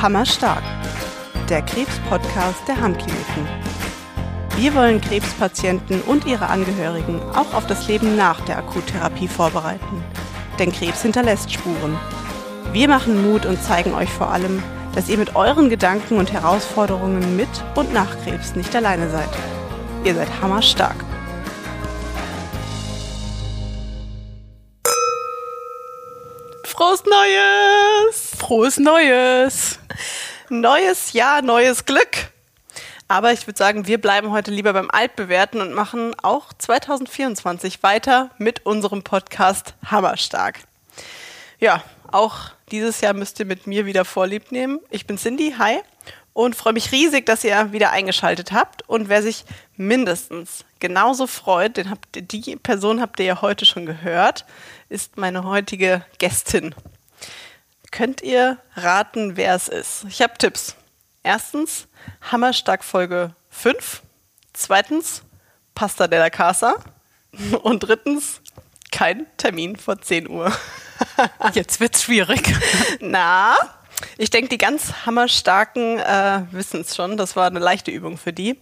Hammerstark, der Krebs-Podcast der Hammkliniken. Wir wollen Krebspatienten und ihre Angehörigen auch auf das Leben nach der Akuttherapie vorbereiten. Denn Krebs hinterlässt Spuren. Wir machen Mut und zeigen euch vor allem, dass ihr mit euren Gedanken und Herausforderungen mit und nach Krebs nicht alleine seid. Ihr seid hammerstark. Frohes Neues! Frohes Neues! Neues Jahr, neues Glück! Aber ich würde sagen, wir bleiben heute lieber beim Altbewerten und machen auch 2024 weiter mit unserem Podcast Hammerstark. Ja, auch dieses Jahr müsst ihr mit mir wieder Vorlieb nehmen. Ich bin Cindy, hi, und freue mich riesig, dass ihr wieder eingeschaltet habt. Und wer sich mindestens genauso freut, den habt, die Person habt ihr ja heute schon gehört, ist meine heutige Gästin. Könnt ihr raten, wer es ist? Ich habe Tipps. Erstens, Hammerstark Folge 5. Zweitens, Pasta della Casa. Und drittens, kein Termin vor 10 Uhr. Jetzt wird's schwierig. Na, ich denke, die ganz hammerstarken äh, wissen es schon. Das war eine leichte Übung für die.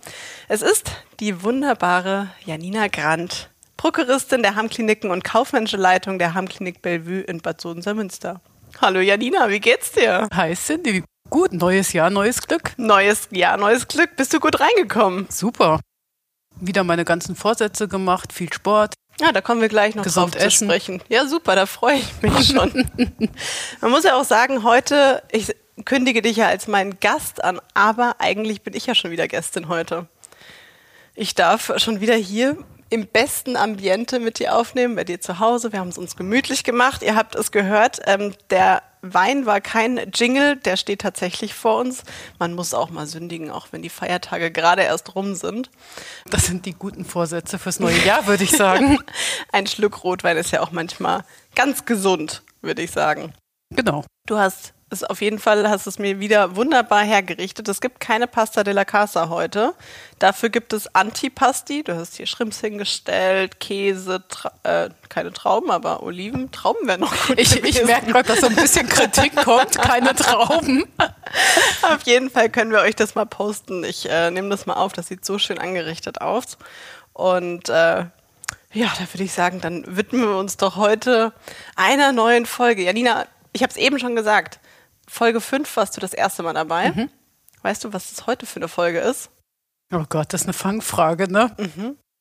Es ist die wunderbare Janina Grant, Prokuristin der Hammkliniken und kaufmännische Leitung der Hammklinik Bellevue in Bad Sohn-Münster. Hallo Janina, wie geht's dir? Hi Cindy, gut, neues Jahr, neues Glück. Neues Jahr, neues Glück. Bist du gut reingekommen? Super. Wieder meine ganzen Vorsätze gemacht, viel Sport. Ja, da kommen wir gleich noch Gesund drauf zu essen. sprechen. Ja, super, da freue ich mich schon. Man muss ja auch sagen, heute, ich kündige dich ja als meinen Gast an, aber eigentlich bin ich ja schon wieder Gästin heute. Ich darf schon wieder hier im besten Ambiente mit dir aufnehmen, bei dir zu Hause. Wir haben es uns gemütlich gemacht. Ihr habt es gehört. Ähm, der Wein war kein Jingle, der steht tatsächlich vor uns. Man muss auch mal sündigen, auch wenn die Feiertage gerade erst rum sind. Das sind die guten Vorsätze fürs neue Jahr, würde ich sagen. Ein Schluck Rotwein ist ja auch manchmal ganz gesund, würde ich sagen. genau. Du hast es auf jeden Fall, hast es mir wieder wunderbar hergerichtet. Es gibt keine Pasta della Casa heute. Dafür gibt es Antipasti. Du hast hier Shrimps hingestellt, Käse, Tra äh, keine Trauben, aber Oliven. Trauben wären noch gut Ich, ich merke gerade, dass so ein bisschen Kritik kommt, keine Trauben. Auf jeden Fall können wir euch das mal posten. Ich äh, nehme das mal auf. Das sieht so schön angerichtet aus. Und äh, ja, da würde ich sagen, dann widmen wir uns doch heute einer neuen Folge. Janina, ich habe es eben schon gesagt. Folge 5 warst du das erste Mal dabei. Mhm. Weißt du, was das heute für eine Folge ist? Oh Gott, das ist eine Fangfrage, ne?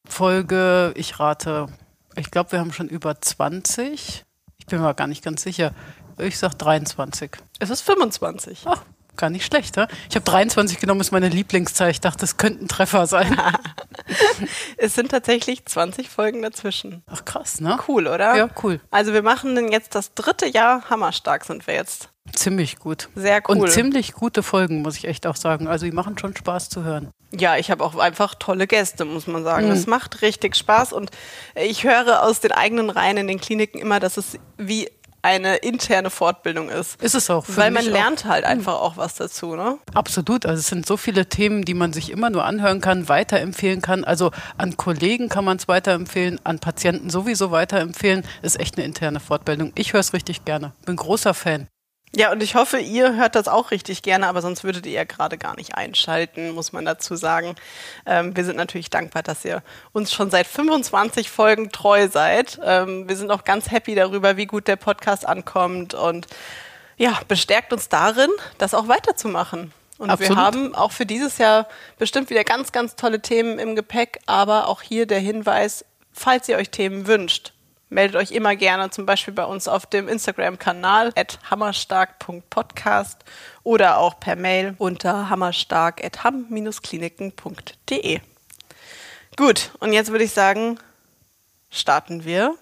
Folge, ich rate, ich glaube, wir haben schon über 20. Ich bin mir gar nicht ganz sicher. Ich sag 23. Es ist 25. Ach, gar nicht schlecht, ne? Ich habe 23 genommen, ist meine Lieblingszahl. Ich dachte, das könnte ein Treffer sein. Es sind tatsächlich 20 Folgen dazwischen. Ach krass, ne? Cool, oder? Ja, cool. Also wir machen denn jetzt das dritte Jahr Hammerstark sind wir jetzt. Ziemlich gut. Sehr cool. Und ziemlich gute Folgen, muss ich echt auch sagen. Also die machen schon Spaß zu hören. Ja, ich habe auch einfach tolle Gäste, muss man sagen. Es macht richtig Spaß und ich höre aus den eigenen Reihen in den Kliniken immer, dass es wie eine interne Fortbildung ist. Ist es auch. Weil man mich auch. lernt halt einfach auch was dazu, ne? Absolut. Also es sind so viele Themen, die man sich immer nur anhören kann, weiterempfehlen kann. Also an Kollegen kann man es weiterempfehlen, an Patienten sowieso weiterempfehlen. Ist echt eine interne Fortbildung. Ich höre es richtig gerne. Bin großer Fan. Ja, und ich hoffe, ihr hört das auch richtig gerne, aber sonst würdet ihr ja gerade gar nicht einschalten, muss man dazu sagen. Ähm, wir sind natürlich dankbar, dass ihr uns schon seit 25 Folgen treu seid. Ähm, wir sind auch ganz happy darüber, wie gut der Podcast ankommt und ja, bestärkt uns darin, das auch weiterzumachen. Und Absolut. wir haben auch für dieses Jahr bestimmt wieder ganz, ganz tolle Themen im Gepäck, aber auch hier der Hinweis, falls ihr euch Themen wünscht, meldet euch immer gerne zum Beispiel bei uns auf dem Instagram-Kanal at hammerstark.podcast oder auch per Mail unter hammerstark.ham-kliniken.de. Gut, und jetzt würde ich sagen, starten wir,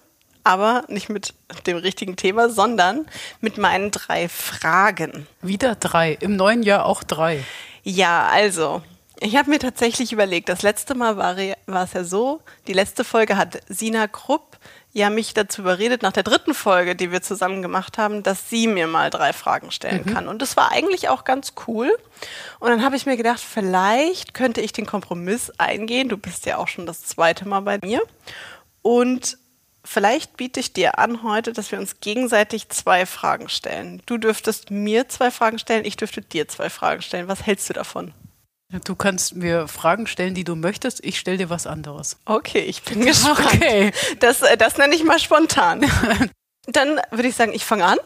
aber nicht mit dem richtigen Thema, sondern mit meinen drei Fragen. Wieder drei. Im neuen Jahr auch drei. Ja, also, ich habe mir tatsächlich überlegt, das letzte Mal war, war es ja so, die letzte Folge hat Sina Krupp ja mich dazu überredet, nach der dritten Folge, die wir zusammen gemacht haben, dass sie mir mal drei Fragen stellen kann. Und das war eigentlich auch ganz cool. Und dann habe ich mir gedacht, vielleicht könnte ich den Kompromiss eingehen. Du bist ja auch schon das zweite Mal bei mir. Und Vielleicht biete ich dir an heute, dass wir uns gegenseitig zwei Fragen stellen. Du dürftest mir zwei Fragen stellen, ich dürfte dir zwei Fragen stellen. Was hältst du davon? Du kannst mir Fragen stellen, die du möchtest. Ich stelle dir was anderes. Okay, ich bin gespannt. Okay. Das, äh, das nenne ich mal spontan. Dann würde ich sagen, ich fange an.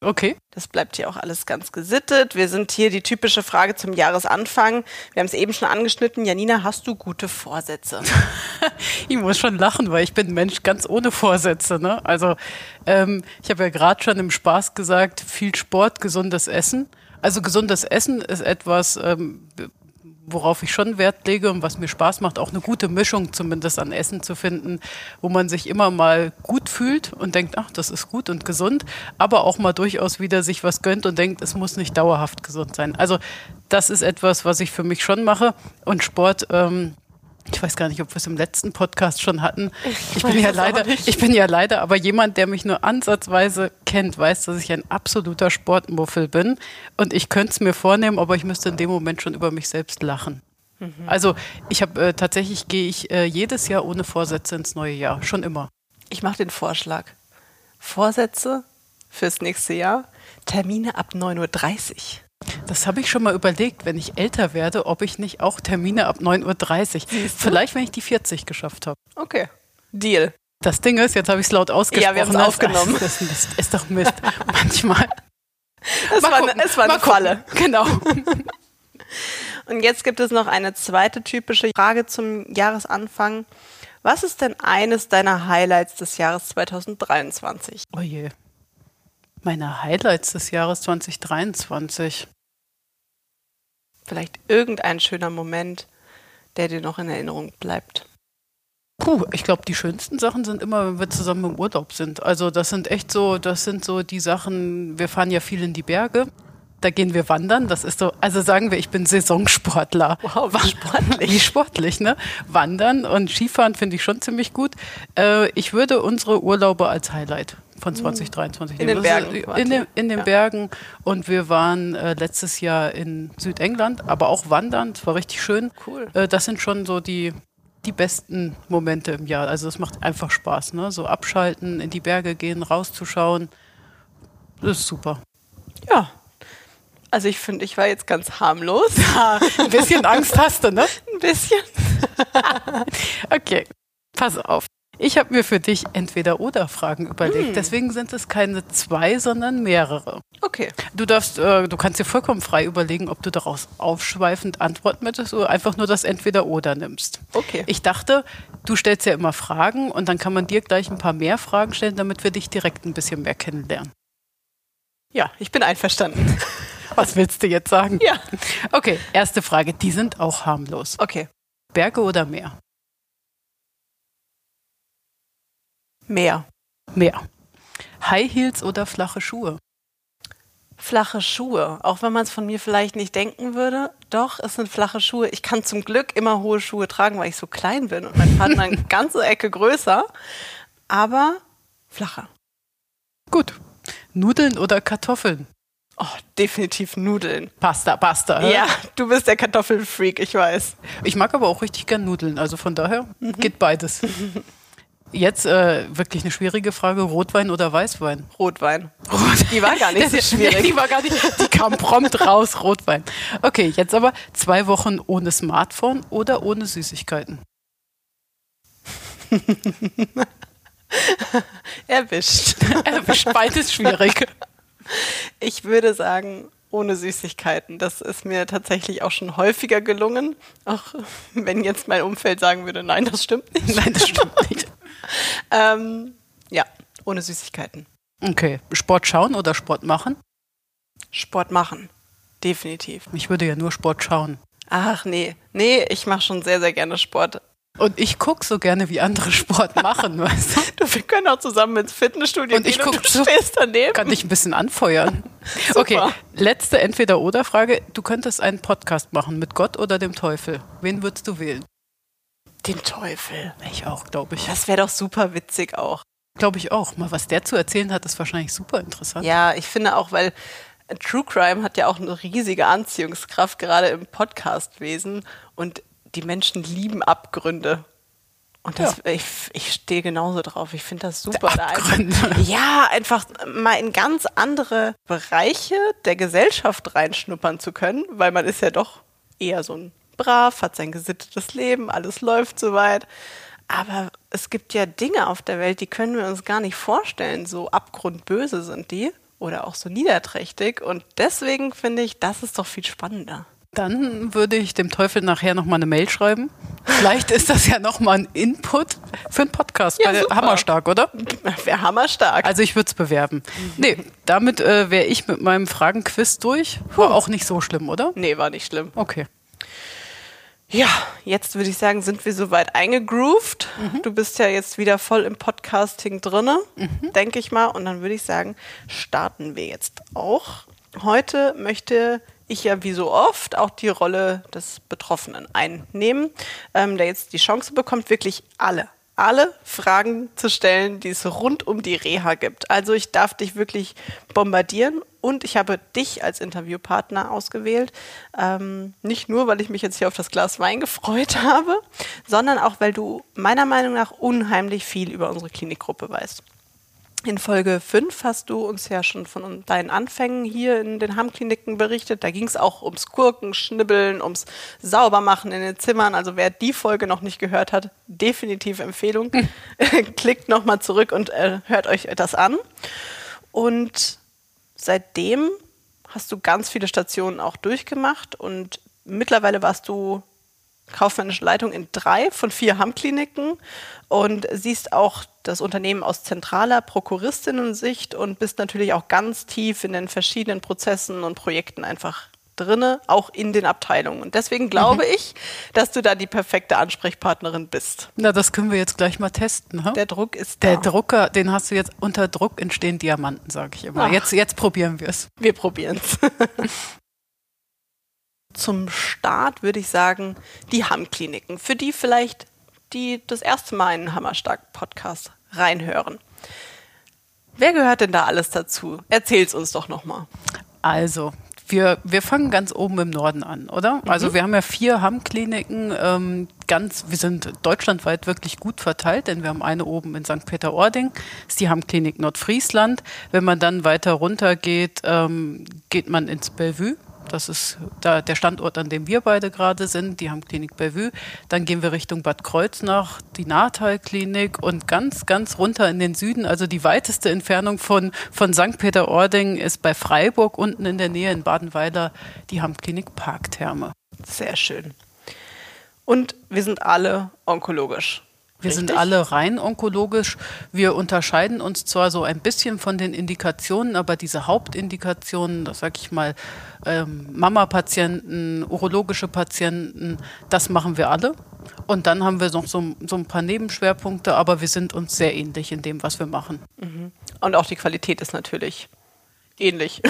Okay. Das bleibt hier auch alles ganz gesittet. Wir sind hier die typische Frage zum Jahresanfang. Wir haben es eben schon angeschnitten. Janina, hast du gute Vorsätze? ich muss schon lachen, weil ich bin Mensch ganz ohne Vorsätze. Ne? Also ähm, ich habe ja gerade schon im Spaß gesagt, viel Sport, gesundes Essen. Also gesundes Essen ist etwas, ähm, worauf ich schon Wert lege und was mir Spaß macht, auch eine gute Mischung zumindest an Essen zu finden, wo man sich immer mal gut fühlt und denkt, ach, das ist gut und gesund, aber auch mal durchaus wieder sich was gönnt und denkt, es muss nicht dauerhaft gesund sein. Also das ist etwas, was ich für mich schon mache und Sport. Ähm, ich weiß gar nicht, ob wir es im letzten Podcast schon hatten. Ich, bin ja leider, ich bin ja leider, aber jemand, der mich nur ansatzweise kennt, weiß, dass ich ein absoluter Sportmuffel bin. Und ich könnte es mir vornehmen, aber ich müsste in dem Moment schon über mich selbst lachen. Mhm. Also ich habe äh, tatsächlich gehe ich äh, jedes Jahr ohne Vorsätze ins neue Jahr, schon immer. Ich mache den Vorschlag. Vorsätze fürs nächste Jahr, Termine ab 9.30 Uhr. Das habe ich schon mal überlegt, wenn ich älter werde, ob ich nicht auch Termine ab 9.30 Uhr. Vielleicht, wenn ich die 40 geschafft habe. Okay. Deal. Das Ding ist, jetzt habe ich es laut ausgesprochen. Ja, wir haben es aufgenommen. Das, das, das, ist doch Mist. Manchmal. Es war, gucken, es war eine Falle. Genau. Und jetzt gibt es noch eine zweite typische Frage zum Jahresanfang. Was ist denn eines deiner Highlights des Jahres 2023? Oh je. Meine Highlights des Jahres 2023. Vielleicht irgendein schöner Moment, der dir noch in Erinnerung bleibt. Puh, ich glaube, die schönsten Sachen sind immer, wenn wir zusammen im Urlaub sind. Also das sind echt so, das sind so die Sachen, wir fahren ja viel in die Berge. Da gehen wir wandern. Das ist so, also sagen wir, ich bin Saisonsportler. Wow, wie sportlich. Wie sportlich, ne? Wandern und Skifahren finde ich schon ziemlich gut. Äh, ich würde unsere Urlaube als Highlight von 2023 in Den Bergen, in, den, in den ja. Bergen. Und wir waren äh, letztes Jahr in Südengland, aber auch wandern. Es war richtig schön. Cool. Äh, das sind schon so die, die besten Momente im Jahr. Also es macht einfach Spaß, ne? So abschalten, in die Berge gehen, rauszuschauen. Das ist super. Ja. Also ich finde, ich war jetzt ganz harmlos. Ja, ein bisschen Angst hast du, ne? Ein bisschen. okay, pass auf. Ich habe mir für dich entweder oder Fragen überlegt. Hm. Deswegen sind es keine zwei, sondern mehrere. Okay. Du darfst, äh, du kannst dir vollkommen frei überlegen, ob du daraus aufschweifend antworten möchtest oder einfach nur das entweder oder nimmst. Okay. Ich dachte, du stellst ja immer Fragen und dann kann man dir gleich ein paar mehr Fragen stellen, damit wir dich direkt ein bisschen mehr kennenlernen. Ja, ich bin einverstanden. Was willst du jetzt sagen? Ja. Okay, erste Frage. Die sind auch harmlos. Okay. Berge oder Meer? Meer. Meer. High Heels oder flache Schuhe? Flache Schuhe. Auch wenn man es von mir vielleicht nicht denken würde. Doch, es sind flache Schuhe. Ich kann zum Glück immer hohe Schuhe tragen, weil ich so klein bin und mein Partner eine ganze Ecke größer. Aber flacher. Gut. Nudeln oder Kartoffeln? Oh, definitiv Nudeln. Pasta, Pasta. Ja, du bist der Kartoffelfreak, ich weiß. Ich mag aber auch richtig gern Nudeln. Also von daher mhm. geht beides. Jetzt äh, wirklich eine schwierige Frage: Rotwein oder Weißwein? Rotwein. Rot. Die war gar nicht so schwierig. Die war gar nicht. Die kam prompt raus. Rotwein. Okay, jetzt aber zwei Wochen ohne Smartphone oder ohne Süßigkeiten. Erwischt. Erwischt. Beides schwierig. Ich würde sagen, ohne Süßigkeiten. Das ist mir tatsächlich auch schon häufiger gelungen. Auch wenn jetzt mein Umfeld sagen würde, nein, das stimmt nicht. Nein, das stimmt nicht. ähm, ja, ohne Süßigkeiten. Okay. Sport schauen oder Sport machen? Sport machen. Definitiv. Ich würde ja nur Sport schauen. Ach nee, nee, ich mache schon sehr, sehr gerne Sport. Und ich gucke so gerne, wie andere Sport machen, weißt du? du? Wir können auch zusammen ins Fitnessstudio und ich guck, und du so, stehst daneben. Kann dich ein bisschen anfeuern. okay, letzte Entweder-Oder-Frage. Du könntest einen Podcast machen mit Gott oder dem Teufel. Wen würdest du wählen? Den Teufel. Ich auch, glaube ich. Das wäre doch super witzig auch. Glaube ich auch. Mal was der zu erzählen hat, ist wahrscheinlich super interessant. Ja, ich finde auch, weil True Crime hat ja auch eine riesige Anziehungskraft, gerade im Podcastwesen. Und die Menschen lieben Abgründe. Und das, Ja. ich, ich stehe genauso drauf. Ich finde das super. Da einfach, ja, einfach mal in ganz andere Bereiche der Gesellschaft reinschnuppern zu können, weil man ist ja doch eher so ein brav, hat sein gesittetes Leben, alles läuft soweit. Aber es gibt ja Dinge auf der Welt, die können wir uns gar nicht vorstellen. So abgrundböse sind die oder auch so niederträchtig. Und deswegen finde ich, das ist doch viel spannender. Dann würde ich dem Teufel nachher nochmal eine Mail schreiben. Vielleicht ist das ja nochmal ein Input für einen Podcast. Ja. Hammerstark, oder? Wäre hammerstark. Also ich würde es bewerben. Nee, damit äh, wäre ich mit meinem Fragenquiz durch. War auch nicht so schlimm, oder? nee, war nicht schlimm. Okay. Ja, jetzt würde ich sagen, sind wir soweit eingegroovt. Du bist ja jetzt wieder voll im Podcasting drinne, denke ich mal. Und dann würde ich sagen, starten wir jetzt auch. Heute möchte ich ja wie so oft auch die Rolle des Betroffenen einnehmen, ähm, der jetzt die Chance bekommt, wirklich alle, alle Fragen zu stellen, die es rund um die Reha gibt. Also ich darf dich wirklich bombardieren und ich habe dich als Interviewpartner ausgewählt. Ähm, nicht nur, weil ich mich jetzt hier auf das Glas Wein gefreut habe, sondern auch, weil du meiner Meinung nach unheimlich viel über unsere Klinikgruppe weißt. In Folge 5 hast du uns ja schon von deinen Anfängen hier in den Hammkliniken berichtet. Da ging es auch ums Gurkenschnibbeln, ums Saubermachen in den Zimmern. Also wer die Folge noch nicht gehört hat, definitiv Empfehlung. Klickt nochmal zurück und äh, hört euch das an. Und seitdem hast du ganz viele Stationen auch durchgemacht und mittlerweile warst du kaufmännische Leitung in drei von vier Hammkliniken und siehst auch das Unternehmen aus zentraler Prokuristinnen-Sicht und bist natürlich auch ganz tief in den verschiedenen Prozessen und Projekten einfach drinne, auch in den Abteilungen. Und deswegen glaube ich, dass du da die perfekte Ansprechpartnerin bist. Na, das können wir jetzt gleich mal testen. Hm? Der Druck ist da. Der Drucker, den hast du jetzt unter Druck entstehen Diamanten, sage ich immer. Ach. Jetzt, jetzt probieren wir es. Wir probieren es. Zum Start würde ich sagen, die Hammkliniken. Für die vielleicht, die das erste Mal in den Hammerstark-Podcast reinhören. Wer gehört denn da alles dazu? Erzähl's uns doch nochmal. Also, wir, wir fangen ganz oben im Norden an, oder? Also wir haben ja vier Hammkliniken, ähm, ganz, wir sind deutschlandweit wirklich gut verteilt, denn wir haben eine oben in St. Peter-Ording, ist die Hammklinik Nordfriesland. Wenn man dann weiter runter geht, ähm, geht man ins Bellevue. Das ist da der Standort, an dem wir beide gerade sind, die Hammklinik Bellevue. Dann gehen wir Richtung Bad Kreuznach, die Nahtal-Klinik und ganz, ganz runter in den Süden. Also die weiteste Entfernung von, von St. Peter-Ording ist bei Freiburg unten in der Nähe in Badenweiler die Hammklinik Parktherme. Sehr schön. Und wir sind alle onkologisch. Wir sind Richtig? alle rein onkologisch. Wir unterscheiden uns zwar so ein bisschen von den Indikationen, aber diese Hauptindikationen, das sage ich mal, ähm, Mama-Patienten, urologische Patienten, das machen wir alle. Und dann haben wir noch so, so ein paar Nebenschwerpunkte, aber wir sind uns sehr ähnlich in dem, was wir machen. Und auch die Qualität ist natürlich ähnlich.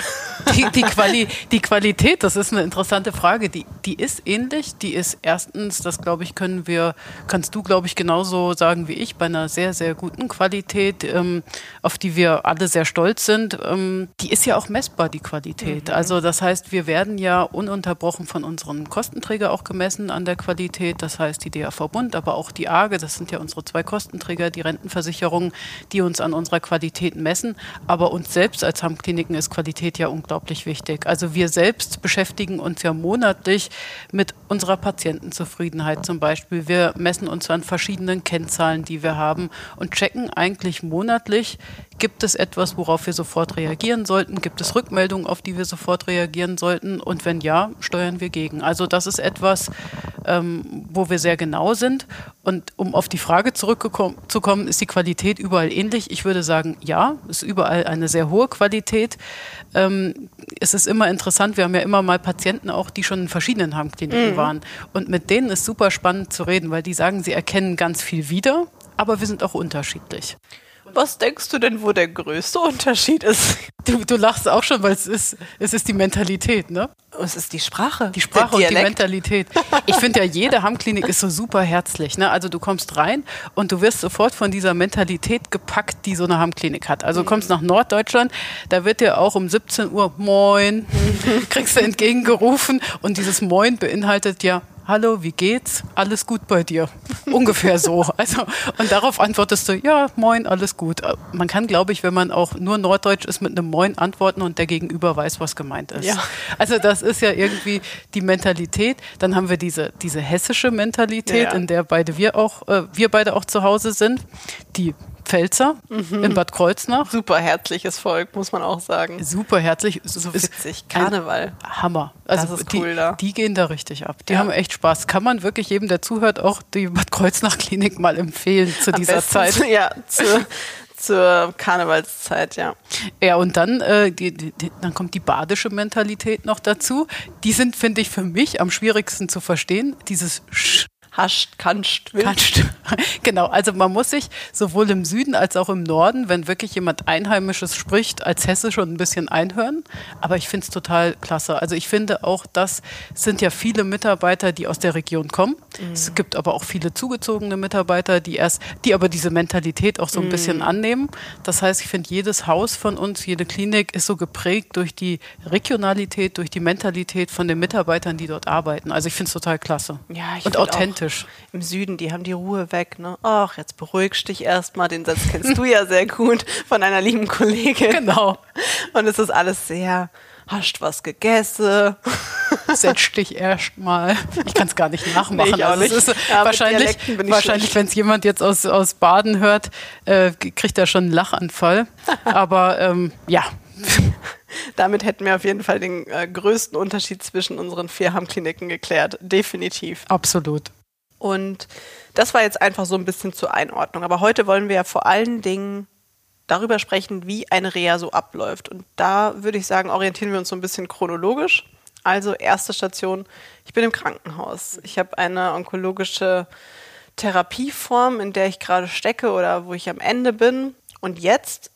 Die, die, Quali die Qualität, das ist eine interessante Frage. Die, die ist ähnlich. Die ist erstens, das glaube ich, können wir, kannst du, glaube ich, genauso sagen wie ich, bei einer sehr, sehr guten Qualität, ähm, auf die wir alle sehr stolz sind. Ähm, die ist ja auch messbar, die Qualität. Also das heißt, wir werden ja ununterbrochen von unseren Kostenträger auch gemessen an der Qualität. Das heißt, die DAV-Bund, aber auch die AGE, das sind ja unsere zwei Kostenträger, die Rentenversicherungen, die uns an unserer Qualität messen. Aber uns selbst als Hammkliniken ist Qualität ja unglaublich wichtig. Also wir selbst beschäftigen uns ja monatlich mit unserer Patientenzufriedenheit zum Beispiel. Wir messen uns an verschiedenen Kennzahlen, die wir haben und checken eigentlich monatlich, gibt es etwas, worauf wir sofort reagieren sollten? Gibt es Rückmeldungen, auf die wir sofort reagieren sollten? Und wenn ja, steuern wir gegen. Also das ist etwas, ähm, wo wir sehr genau sind. Und um auf die Frage zurückzukommen, ist die Qualität überall ähnlich? Ich würde sagen, ja, ist überall eine sehr hohe Qualität. Ähm, es ist immer interessant, wir haben ja immer mal Patienten auch, die schon in verschiedenen Hammkliniken waren. Und mit denen ist super spannend zu reden, weil die sagen, sie erkennen ganz viel wieder, aber wir sind auch unterschiedlich. Was denkst du denn, wo der größte Unterschied ist? Du, du lachst auch schon, weil es ist, es ist die Mentalität, ne? Es ist die Sprache. Die Sprache und die. Mentalität. Ich finde ja, jede Hammklinik ist so super herzlich. Ne? Also du kommst rein und du wirst sofort von dieser Mentalität gepackt, die so eine Hammklinik hat. Also du kommst nach Norddeutschland, da wird dir auch um 17 Uhr Moin, kriegst du entgegengerufen und dieses Moin beinhaltet ja hallo, wie geht's? Alles gut bei dir? Ungefähr so. Also, und darauf antwortest du, ja, moin, alles gut. Man kann, glaube ich, wenn man auch nur Norddeutsch ist, mit einem Moin antworten und der Gegenüber weiß, was gemeint ist. Ja. Also das ist ja irgendwie die Mentalität. Dann haben wir diese, diese hessische Mentalität, ja. in der beide wir auch, äh, wir beide auch zu Hause sind. Die Pfälzer mhm. in Bad Kreuznach. Super herzliches Volk, muss man auch sagen. Super herzlich. So witzig. Karneval. Hammer. Also das ist cool die, da. Die gehen da richtig ab. Die ja. haben echt Spaß. Kann man wirklich jedem, der zuhört, auch die Bad Kreuznach Klinik mal empfehlen zu Am dieser besten, Zeit. Ja, zu, zur Karnevalszeit, ja. Ja, und dann, äh, die, die, dann kommt die badische Mentalität noch dazu. Die sind, finde ich, für mich am schwierigsten zu verstehen. Dieses Sch hascht, kannst, willst. Kannst. Genau, also man muss sich sowohl im Süden als auch im Norden, wenn wirklich jemand Einheimisches spricht, als Hesse schon ein bisschen einhören. Aber ich finde es total klasse. Also ich finde auch, das sind ja viele Mitarbeiter, die aus der Region kommen. Mhm. Es gibt aber auch viele zugezogene Mitarbeiter, die erst, die aber diese Mentalität auch so ein mhm. bisschen annehmen. Das heißt, ich finde, jedes Haus von uns, jede Klinik ist so geprägt durch die Regionalität, durch die Mentalität von den Mitarbeitern, die dort arbeiten. Also ich finde es total klasse. Ja, ich und authentisch kritisch. Im Süden, die haben die Ruhe weg. Ne? Ach, jetzt beruhigst dich erstmal. Den Satz kennst du ja sehr gut von einer lieben Kollegin. Genau. Und es ist alles sehr, hast was gegessen? Setz dich erstmal. Ich kann es gar nicht nachmachen. Nee, also nicht. Ja, wahrscheinlich, wahrscheinlich wenn es jemand jetzt aus, aus Baden hört, äh, kriegt er schon einen Lachanfall. Aber ähm, ja. Damit hätten wir auf jeden Fall den äh, größten Unterschied zwischen unseren vier Hammkliniken geklärt. Definitiv. Absolut. Und das war jetzt einfach so ein bisschen zur Einordnung. Aber heute wollen wir ja vor allen Dingen darüber sprechen, wie eine Reha so abläuft. Und da würde ich sagen, orientieren wir uns so ein bisschen chronologisch. Also erste Station, ich bin im Krankenhaus. Ich habe eine onkologische Therapieform, in der ich gerade stecke oder wo ich am Ende bin. Und jetzt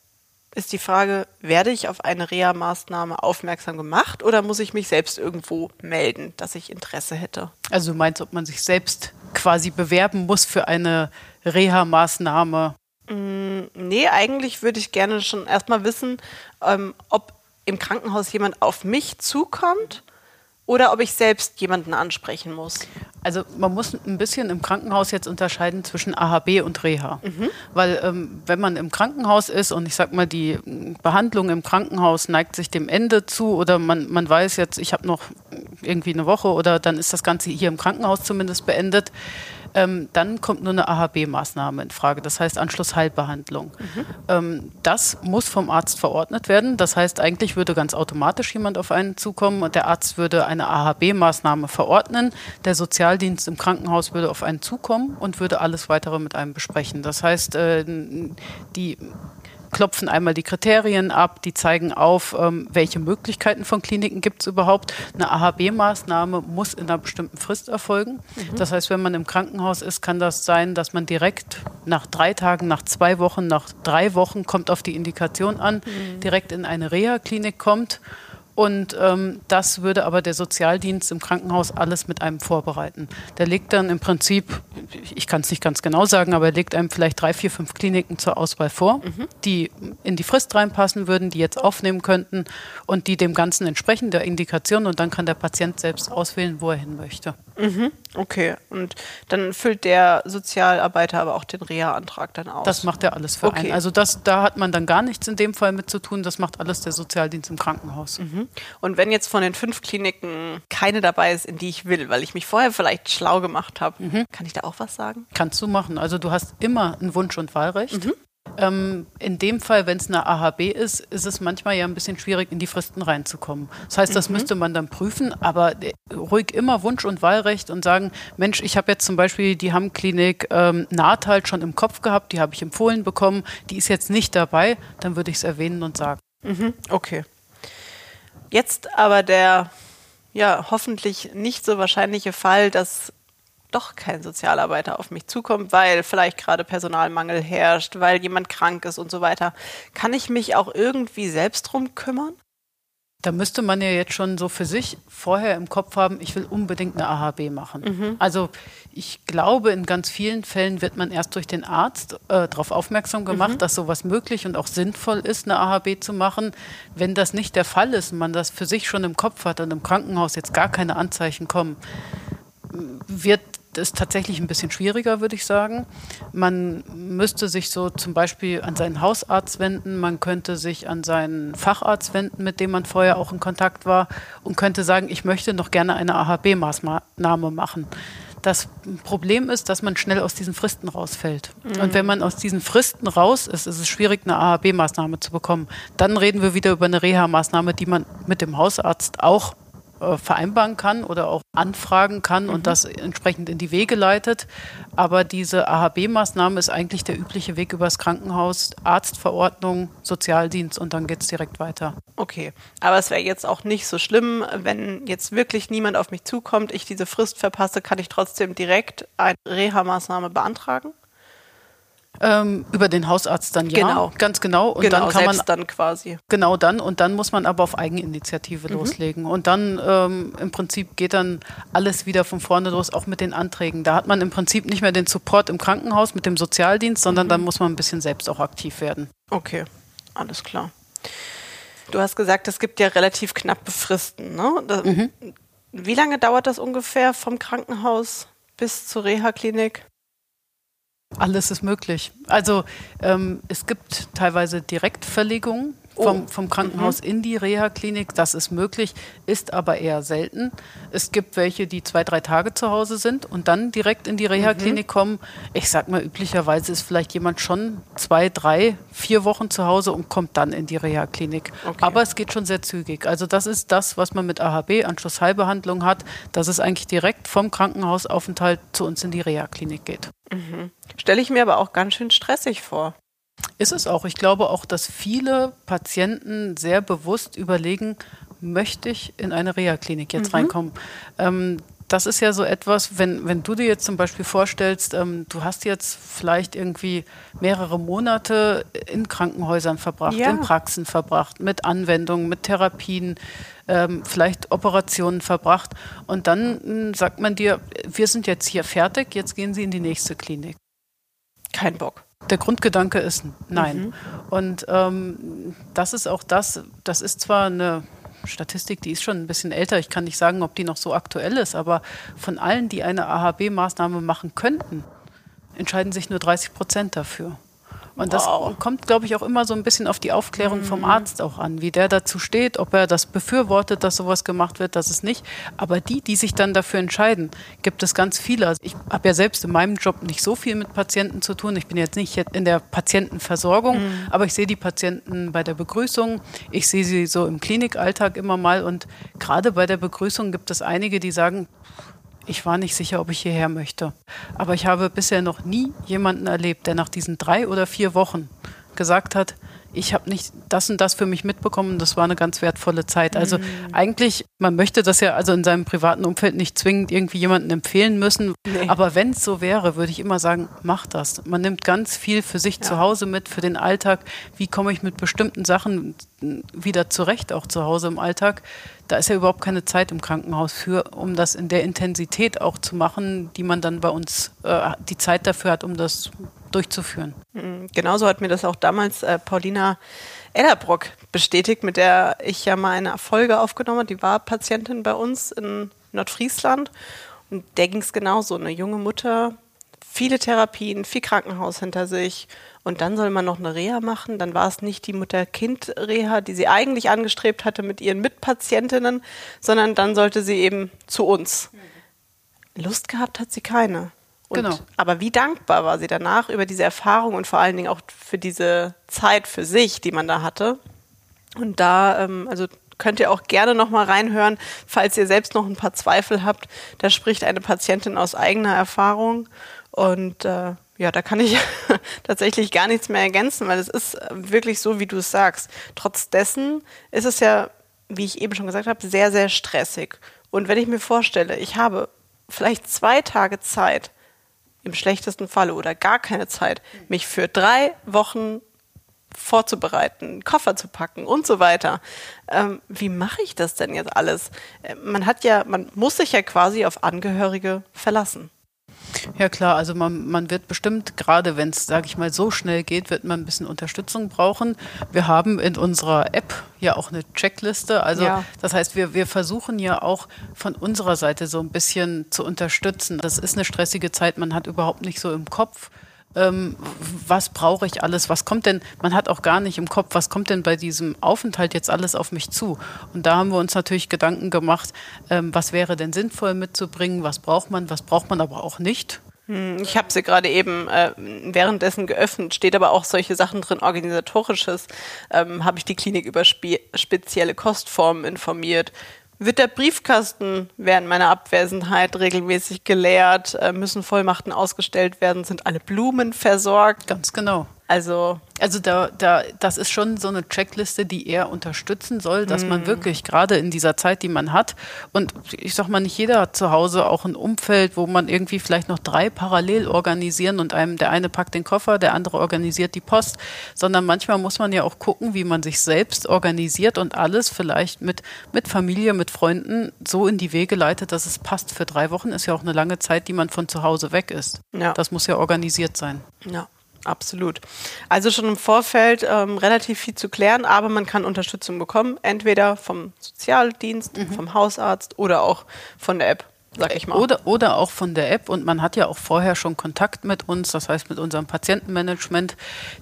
ist die Frage, werde ich auf eine Reha-Maßnahme aufmerksam gemacht oder muss ich mich selbst irgendwo melden, dass ich Interesse hätte? Also du meinst, ob man sich selbst quasi bewerben muss für eine Reha-Maßnahme? Mm, nee, eigentlich würde ich gerne schon erstmal wissen, ähm, ob im Krankenhaus jemand auf mich zukommt oder ob ich selbst jemanden ansprechen muss. Also man muss ein bisschen im Krankenhaus jetzt unterscheiden zwischen AHB und Reha. Mhm. Weil ähm, wenn man im Krankenhaus ist und ich sag mal, die Behandlung im Krankenhaus neigt sich dem Ende zu oder man, man weiß jetzt, ich habe noch irgendwie eine Woche oder dann ist das Ganze hier im Krankenhaus zumindest beendet, ähm, dann kommt nur eine AHB-Maßnahme in Frage, das heißt Anschlussheilbehandlung. Mhm. Ähm, das muss vom Arzt verordnet werden. Das heißt, eigentlich würde ganz automatisch jemand auf einen zukommen und der Arzt würde eine AHB-Maßnahme verordnen. Der Sozialdienst im Krankenhaus würde auf einen zukommen und würde alles weitere mit einem besprechen. Das heißt, äh, die klopfen einmal die Kriterien ab, die zeigen auf, ähm, welche Möglichkeiten von Kliniken gibt es überhaupt. Eine AHB-Maßnahme muss in einer bestimmten Frist erfolgen. Mhm. Das heißt, wenn man im Krankenhaus ist, kann das sein, dass man direkt nach drei Tagen, nach zwei Wochen, nach drei Wochen, kommt auf die Indikation an, mhm. direkt in eine Reha-Klinik kommt und ähm, das würde aber der Sozialdienst im Krankenhaus alles mit einem vorbereiten. Der legt dann im Prinzip, ich kann es nicht ganz genau sagen, aber er legt einem vielleicht drei, vier, fünf Kliniken zur Auswahl vor, mhm. die in die Frist reinpassen würden, die jetzt aufnehmen könnten und die dem Ganzen entsprechen, der Indikation. Und dann kann der Patient selbst auswählen, wo er hin möchte. Mhm. Okay, und dann füllt der Sozialarbeiter aber auch den Reha-Antrag dann aus. Das macht er alles für okay. einen. Also das, da hat man dann gar nichts in dem Fall mit zu tun. Das macht alles der Sozialdienst im Krankenhaus. Mhm. Und wenn jetzt von den fünf Kliniken keine dabei ist, in die ich will, weil ich mich vorher vielleicht schlau gemacht habe, mhm. kann ich da auch was sagen? Kannst du machen. Also du hast immer ein Wunsch- und Wahlrecht. Mhm. Ähm, in dem Fall, wenn es eine AHB ist, ist es manchmal ja ein bisschen schwierig, in die Fristen reinzukommen. Das heißt, das mhm. müsste man dann prüfen, aber ruhig immer Wunsch- und Wahlrecht und sagen, Mensch, ich habe jetzt zum Beispiel die Hamm-Klinik ähm, Nahtalt schon im Kopf gehabt, die habe ich empfohlen bekommen, die ist jetzt nicht dabei, dann würde ich es erwähnen und sagen. Mhm. Okay. Jetzt aber der ja hoffentlich nicht so wahrscheinliche Fall, dass doch kein Sozialarbeiter auf mich zukommt, weil vielleicht gerade Personalmangel herrscht, weil jemand krank ist und so weiter. Kann ich mich auch irgendwie selbst drum kümmern? Da müsste man ja jetzt schon so für sich vorher im Kopf haben, ich will unbedingt eine AHB machen. Mhm. Also ich glaube, in ganz vielen Fällen wird man erst durch den Arzt äh, darauf aufmerksam gemacht, mhm. dass sowas möglich und auch sinnvoll ist, eine AHB zu machen. Wenn das nicht der Fall ist, man das für sich schon im Kopf hat und im Krankenhaus jetzt gar keine Anzeichen kommen, wird es tatsächlich ein bisschen schwieriger, würde ich sagen. Man müsste sich so zum Beispiel an seinen Hausarzt wenden, man könnte sich an seinen Facharzt wenden, mit dem man vorher auch in Kontakt war und könnte sagen, ich möchte noch gerne eine AHB-Maßnahme machen. Das Problem ist, dass man schnell aus diesen Fristen rausfällt. Mhm. Und wenn man aus diesen Fristen raus ist, ist es schwierig, eine AHB-Maßnahme zu bekommen. Dann reden wir wieder über eine Reha-Maßnahme, die man mit dem Hausarzt auch äh, vereinbaren kann oder auch anfragen kann mhm. und das entsprechend in die Wege leitet. Aber diese AHB-Maßnahme ist eigentlich der übliche Weg übers Krankenhaus, Arztverordnung, Sozialdienst und dann geht es direkt weiter. Okay, aber es wäre jetzt auch nicht so schlimm, wenn jetzt wirklich niemand auf mich zukommt, ich diese Frist verpasse, kann ich trotzdem direkt eine Reha-Maßnahme beantragen? Ähm, über den Hausarzt dann ja. Genau. Ganz genau. Und genau, dann kann man dann quasi. Genau dann. Und dann muss man aber auf Eigeninitiative mhm. loslegen. Und dann ähm, im Prinzip geht dann alles wieder von vorne los, auch mit den Anträgen. Da hat man im Prinzip nicht mehr den Support im Krankenhaus mit dem Sozialdienst, sondern mhm. dann muss man ein bisschen selbst auch aktiv werden. Okay, alles klar. Du hast gesagt, es gibt ja relativ knappe Fristen. Ne? Da, mhm. Wie lange dauert das ungefähr vom Krankenhaus bis zur Reha-Klinik? Alles ist möglich. Also ähm, es gibt teilweise Direktverlegungen vom, oh. vom Krankenhaus mhm. in die Reha-Klinik. Das ist möglich, ist aber eher selten. Es gibt welche, die zwei, drei Tage zu Hause sind und dann direkt in die Reha-Klinik mhm. kommen. Ich sag mal, üblicherweise ist vielleicht jemand schon zwei, drei, vier Wochen zu Hause und kommt dann in die Reha-Klinik. Okay. Aber es geht schon sehr zügig. Also das ist das, was man mit AHB, Anschlussheilbehandlung hat, dass es eigentlich direkt vom Krankenhausaufenthalt zu uns in die Reha-Klinik geht. Mhm. Stelle ich mir aber auch ganz schön stressig vor. Ist es auch. Ich glaube auch, dass viele Patienten sehr bewusst überlegen, möchte ich in eine Reha-Klinik jetzt mhm. reinkommen. Ähm, das ist ja so etwas, wenn, wenn du dir jetzt zum Beispiel vorstellst, ähm, du hast jetzt vielleicht irgendwie mehrere Monate in Krankenhäusern verbracht, ja. in Praxen verbracht, mit Anwendungen, mit Therapien, ähm, vielleicht Operationen verbracht und dann hm, sagt man dir, wir sind jetzt hier fertig, jetzt gehen Sie in die nächste Klinik. Kein Bock. Der Grundgedanke ist nein. Mhm. Und ähm, das ist auch das, das ist zwar eine Statistik, die ist schon ein bisschen älter. Ich kann nicht sagen, ob die noch so aktuell ist, aber von allen, die eine AHB-Maßnahme machen könnten, entscheiden sich nur 30 Prozent dafür. Und wow. das kommt, glaube ich, auch immer so ein bisschen auf die Aufklärung vom mhm. Arzt auch an, wie der dazu steht, ob er das befürwortet, dass sowas gemacht wird, dass es nicht. Aber die, die sich dann dafür entscheiden, gibt es ganz viele. Also ich habe ja selbst in meinem Job nicht so viel mit Patienten zu tun. Ich bin jetzt nicht in der Patientenversorgung, mhm. aber ich sehe die Patienten bei der Begrüßung. Ich sehe sie so im Klinikalltag immer mal. Und gerade bei der Begrüßung gibt es einige, die sagen, ich war nicht sicher, ob ich hierher möchte. Aber ich habe bisher noch nie jemanden erlebt, der nach diesen drei oder vier Wochen gesagt hat, ich habe nicht das und das für mich mitbekommen. Das war eine ganz wertvolle Zeit. Also mhm. eigentlich, man möchte das ja also in seinem privaten Umfeld nicht zwingend irgendwie jemanden empfehlen müssen. Nee. Aber wenn es so wäre, würde ich immer sagen, mach das. Man nimmt ganz viel für sich ja. zu Hause mit, für den Alltag. Wie komme ich mit bestimmten Sachen wieder zurecht, auch zu Hause im Alltag? Da ist ja überhaupt keine Zeit im Krankenhaus für, um das in der Intensität auch zu machen, die man dann bei uns äh, die Zeit dafür hat, um das durchzuführen. Mhm. Genauso hat mir das auch damals äh, Paulina Ellerbrock bestätigt, mit der ich ja mal eine Folge aufgenommen habe. Die war Patientin bei uns in Nordfriesland. Und der ging es genauso. Eine junge Mutter, viele Therapien, viel Krankenhaus hinter sich. Und dann soll man noch eine Reha machen. Dann war es nicht die Mutter-Kind-Reha, die sie eigentlich angestrebt hatte mit ihren Mitpatientinnen, sondern dann sollte sie eben zu uns. Lust gehabt hat sie keine. Und, genau. Aber wie dankbar war sie danach über diese Erfahrung und vor allen Dingen auch für diese Zeit für sich, die man da hatte. Und da, ähm, also könnt ihr auch gerne noch mal reinhören, falls ihr selbst noch ein paar Zweifel habt. Da spricht eine Patientin aus eigener Erfahrung und äh, ja, da kann ich tatsächlich gar nichts mehr ergänzen, weil es ist wirklich so, wie du es sagst. Trotz dessen ist es ja, wie ich eben schon gesagt habe, sehr, sehr stressig. Und wenn ich mir vorstelle, ich habe vielleicht zwei Tage Zeit, im schlechtesten Falle oder gar keine Zeit, mich für drei Wochen vorzubereiten, Koffer zu packen und so weiter. Ähm, wie mache ich das denn jetzt alles? Äh, man hat ja, man muss sich ja quasi auf Angehörige verlassen. Ja klar, also man, man wird bestimmt, gerade wenn es, sage ich mal, so schnell geht, wird man ein bisschen Unterstützung brauchen. Wir haben in unserer App ja auch eine Checkliste. Also ja. das heißt, wir, wir versuchen ja auch von unserer Seite so ein bisschen zu unterstützen. Das ist eine stressige Zeit, man hat überhaupt nicht so im Kopf, ähm, was brauche ich alles, was kommt denn, man hat auch gar nicht im Kopf, was kommt denn bei diesem Aufenthalt jetzt alles auf mich zu? Und da haben wir uns natürlich Gedanken gemacht, ähm, was wäre denn sinnvoll mitzubringen, was braucht man, was braucht man aber auch nicht. Hm, ich habe sie gerade eben äh, währenddessen geöffnet, steht aber auch solche Sachen drin, organisatorisches. Ähm, habe ich die Klinik über spe spezielle Kostformen informiert, wird der Briefkasten während meiner Abwesenheit regelmäßig geleert? Äh, müssen Vollmachten ausgestellt werden? Sind alle Blumen versorgt? Ganz genau. Also, also da, da, das ist schon so eine Checkliste, die eher unterstützen soll, dass man wirklich gerade in dieser Zeit, die man hat, und ich sag mal, nicht jeder hat zu Hause auch ein Umfeld, wo man irgendwie vielleicht noch drei parallel organisieren und einem, der eine packt den Koffer, der andere organisiert die Post, sondern manchmal muss man ja auch gucken, wie man sich selbst organisiert und alles vielleicht mit, mit Familie, mit Freunden so in die Wege leitet, dass es passt. Für drei Wochen ist ja auch eine lange Zeit, die man von zu Hause weg ist. Ja. Das muss ja organisiert sein. Ja. Absolut. Also schon im Vorfeld ähm, relativ viel zu klären, aber man kann Unterstützung bekommen, entweder vom Sozialdienst, mhm. vom Hausarzt oder auch von der App. Sag ich mal. Oder, oder auch von der App und man hat ja auch vorher schon Kontakt mit uns, das heißt mit unserem Patientenmanagement,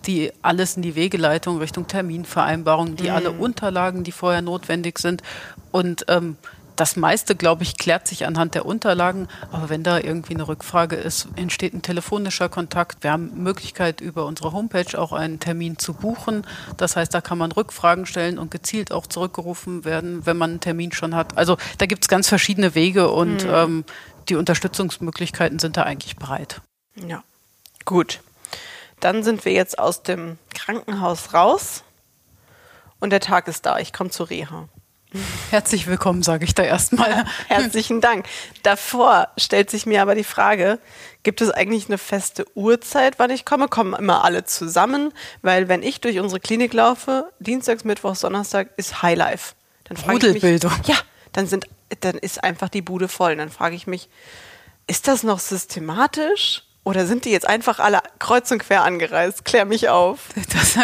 die alles in die Wegeleitung Richtung Terminvereinbarung, die mhm. alle Unterlagen, die vorher notwendig sind und ähm, das meiste, glaube ich, klärt sich anhand der Unterlagen. Aber wenn da irgendwie eine Rückfrage ist, entsteht ein telefonischer Kontakt. Wir haben Möglichkeit, über unsere Homepage auch einen Termin zu buchen. Das heißt, da kann man Rückfragen stellen und gezielt auch zurückgerufen werden, wenn man einen Termin schon hat. Also da gibt es ganz verschiedene Wege und mhm. ähm, die Unterstützungsmöglichkeiten sind da eigentlich breit. Ja, gut. Dann sind wir jetzt aus dem Krankenhaus raus und der Tag ist da. Ich komme zur Reha. Herzlich willkommen, sage ich da erstmal. Herzlichen Dank. Davor stellt sich mir aber die Frage, gibt es eigentlich eine feste Uhrzeit, wann ich komme? Kommen immer alle zusammen? Weil wenn ich durch unsere Klinik laufe, Dienstags, Mittwochs, Donnerstag ist Highlife. Dann Rudelbildung. Mich, ja, dann, sind, dann ist einfach die Bude voll. Und dann frage ich mich, ist das noch systematisch? Oder sind die jetzt einfach alle kreuz und quer angereist? Klär mich auf. Das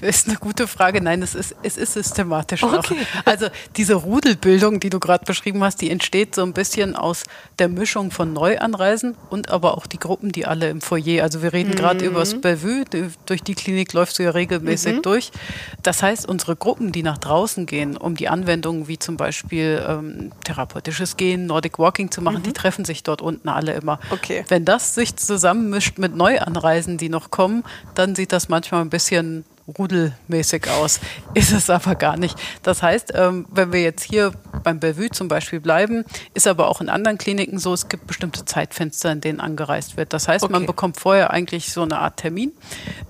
ist eine gute Frage. Nein, es ist, es ist systematisch. Okay. Also diese Rudelbildung, die du gerade beschrieben hast, die entsteht so ein bisschen aus der Mischung von Neuanreisen und aber auch die Gruppen, die alle im Foyer. Also wir reden mhm. gerade über das Bellevue. Durch die Klinik läufst du ja regelmäßig mhm. durch. Das heißt, unsere Gruppen, die nach draußen gehen, um die Anwendungen wie zum Beispiel ähm, therapeutisches Gehen, Nordic Walking zu machen, mhm. die treffen sich dort unten alle immer. Okay. Wenn das sich zusammen zusammenmischt mit Neuanreisen, die noch kommen, dann sieht das manchmal ein bisschen rudelmäßig aus. Ist es aber gar nicht. Das heißt, ähm, wenn wir jetzt hier beim Bellevue zum Beispiel bleiben, ist aber auch in anderen Kliniken so, es gibt bestimmte Zeitfenster, in denen angereist wird. Das heißt, okay. man bekommt vorher eigentlich so eine Art Termin.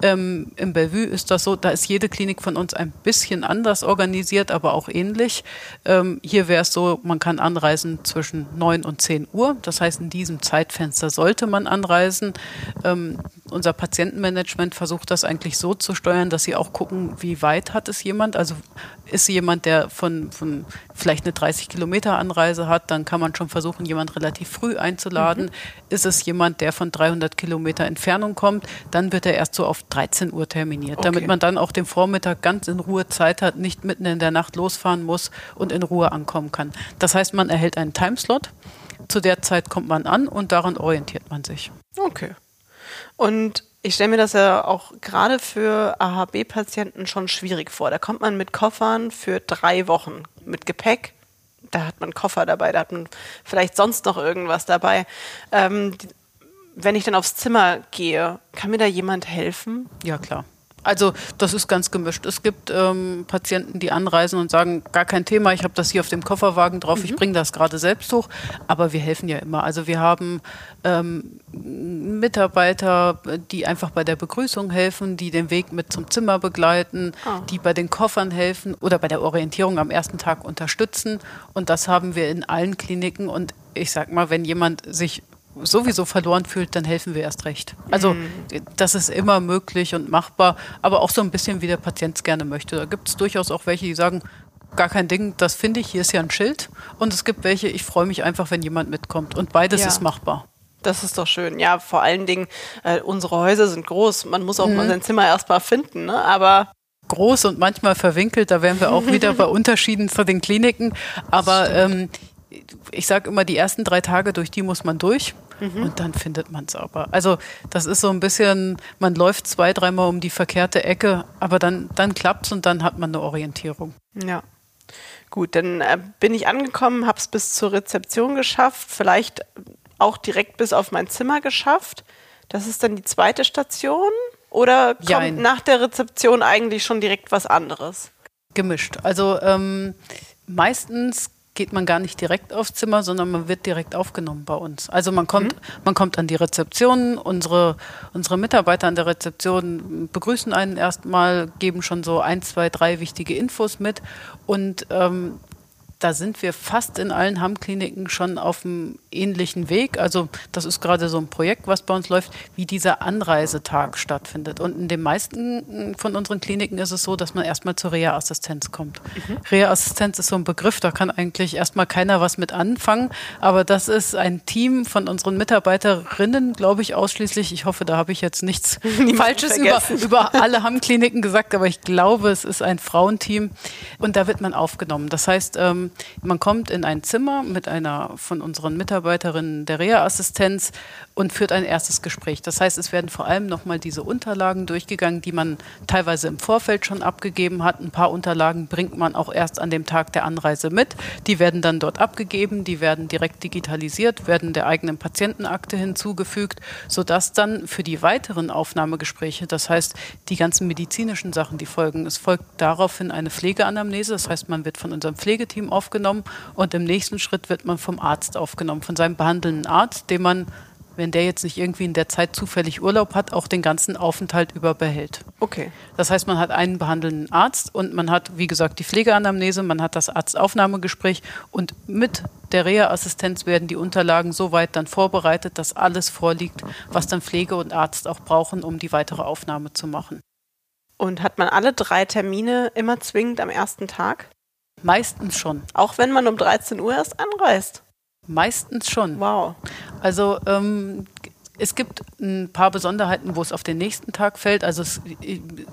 Ähm, Im Bellevue ist das so, da ist jede Klinik von uns ein bisschen anders organisiert, aber auch ähnlich. Ähm, hier wäre es so, man kann anreisen zwischen 9 und 10 Uhr. Das heißt, in diesem Zeitfenster sollte man anreisen. Unser Patientenmanagement versucht das eigentlich so zu steuern, dass sie auch gucken, wie weit hat es jemand. Also ist jemand, der von, von vielleicht eine 30 Kilometer Anreise hat, dann kann man schon versuchen, jemand relativ früh einzuladen. Mhm. Ist es jemand, der von 300 Kilometer Entfernung kommt, dann wird er erst so auf 13 Uhr terminiert, okay. damit man dann auch den Vormittag ganz in Ruhe Zeit hat, nicht mitten in der Nacht losfahren muss und in Ruhe ankommen kann. Das heißt, man erhält einen Timeslot. Zu der Zeit kommt man an und daran orientiert man sich. Okay. Und ich stelle mir das ja auch gerade für AHB-Patienten schon schwierig vor. Da kommt man mit Koffern für drei Wochen mit Gepäck. Da hat man Koffer dabei, da hat man vielleicht sonst noch irgendwas dabei. Ähm, wenn ich dann aufs Zimmer gehe, kann mir da jemand helfen? Ja, klar. Also das ist ganz gemischt. Es gibt ähm, Patienten, die anreisen und sagen, gar kein Thema, ich habe das hier auf dem Kofferwagen drauf, mhm. ich bringe das gerade selbst hoch. Aber wir helfen ja immer. Also wir haben ähm, Mitarbeiter, die einfach bei der Begrüßung helfen, die den Weg mit zum Zimmer begleiten, oh. die bei den Koffern helfen oder bei der Orientierung am ersten Tag unterstützen. Und das haben wir in allen Kliniken. Und ich sag mal, wenn jemand sich sowieso verloren fühlt, dann helfen wir erst recht. Also mhm. das ist immer möglich und machbar, aber auch so ein bisschen, wie der Patient es gerne möchte. Da gibt es durchaus auch welche, die sagen, gar kein Ding, das finde ich, hier ist ja ein Schild. Und es gibt welche, ich freue mich einfach, wenn jemand mitkommt. Und beides ja. ist machbar. Das ist doch schön. Ja, vor allen Dingen, äh, unsere Häuser sind groß. Man muss auch mhm. mal sein Zimmer erstmal finden, ne? aber groß und manchmal verwinkelt. Da wären wir auch wieder bei Unterschieden zu den Kliniken. Aber ähm, ich sage immer, die ersten drei Tage, durch die muss man durch. Mhm. Und dann findet man es aber. Also das ist so ein bisschen, man läuft zwei, dreimal um die verkehrte Ecke, aber dann, dann klappt es und dann hat man eine Orientierung. Ja. Gut, dann äh, bin ich angekommen, habe es bis zur Rezeption geschafft, vielleicht auch direkt bis auf mein Zimmer geschafft. Das ist dann die zweite Station. Oder kommt Jein. nach der Rezeption eigentlich schon direkt was anderes? Gemischt. Also ähm, meistens geht man gar nicht direkt aufs Zimmer, sondern man wird direkt aufgenommen bei uns. Also man kommt, mhm. man kommt an die Rezeption, unsere, unsere Mitarbeiter an der Rezeption begrüßen einen erstmal, geben schon so ein, zwei, drei wichtige Infos mit und ähm, da sind wir fast in allen Hammkliniken schon auf einem ähnlichen Weg. Also das ist gerade so ein Projekt, was bei uns läuft, wie dieser Anreisetag stattfindet. Und in den meisten von unseren Kliniken ist es so, dass man erstmal zur Reha-Assistenz kommt. Mhm. Reha-Assistenz ist so ein Begriff, da kann eigentlich erstmal keiner was mit anfangen. Aber das ist ein Team von unseren Mitarbeiterinnen, glaube ich, ausschließlich. Ich hoffe, da habe ich jetzt nichts Falsches über, über alle Hammkliniken gesagt, aber ich glaube, es ist ein Frauenteam. Und da wird man aufgenommen. Das heißt, ähm, man kommt in ein Zimmer mit einer von unseren Mitarbeiterinnen der Reha-Assistenz und führt ein erstes Gespräch. Das heißt, es werden vor allem nochmal diese Unterlagen durchgegangen, die man teilweise im Vorfeld schon abgegeben hat. Ein paar Unterlagen bringt man auch erst an dem Tag der Anreise mit. Die werden dann dort abgegeben, die werden direkt digitalisiert, werden der eigenen Patientenakte hinzugefügt, sodass dann für die weiteren Aufnahmegespräche, das heißt die ganzen medizinischen Sachen, die folgen, es folgt daraufhin eine Pflegeanamnese. Das heißt, man wird von unserem Pflegeteam aufgenommen und im nächsten Schritt wird man vom Arzt aufgenommen, von seinem behandelnden Arzt, dem man wenn der jetzt nicht irgendwie in der Zeit zufällig Urlaub hat, auch den ganzen Aufenthalt über behält. Okay. Das heißt, man hat einen behandelnden Arzt und man hat, wie gesagt, die Pflegeanamnese, man hat das Arztaufnahmegespräch und mit der Reha-Assistenz werden die Unterlagen so weit dann vorbereitet, dass alles vorliegt, was dann Pflege und Arzt auch brauchen, um die weitere Aufnahme zu machen. Und hat man alle drei Termine immer zwingend am ersten Tag? Meistens schon. Auch wenn man um 13 Uhr erst anreist? Meistens schon. Wow. Also ähm, es gibt ein paar Besonderheiten, wo es auf den nächsten Tag fällt. Also es,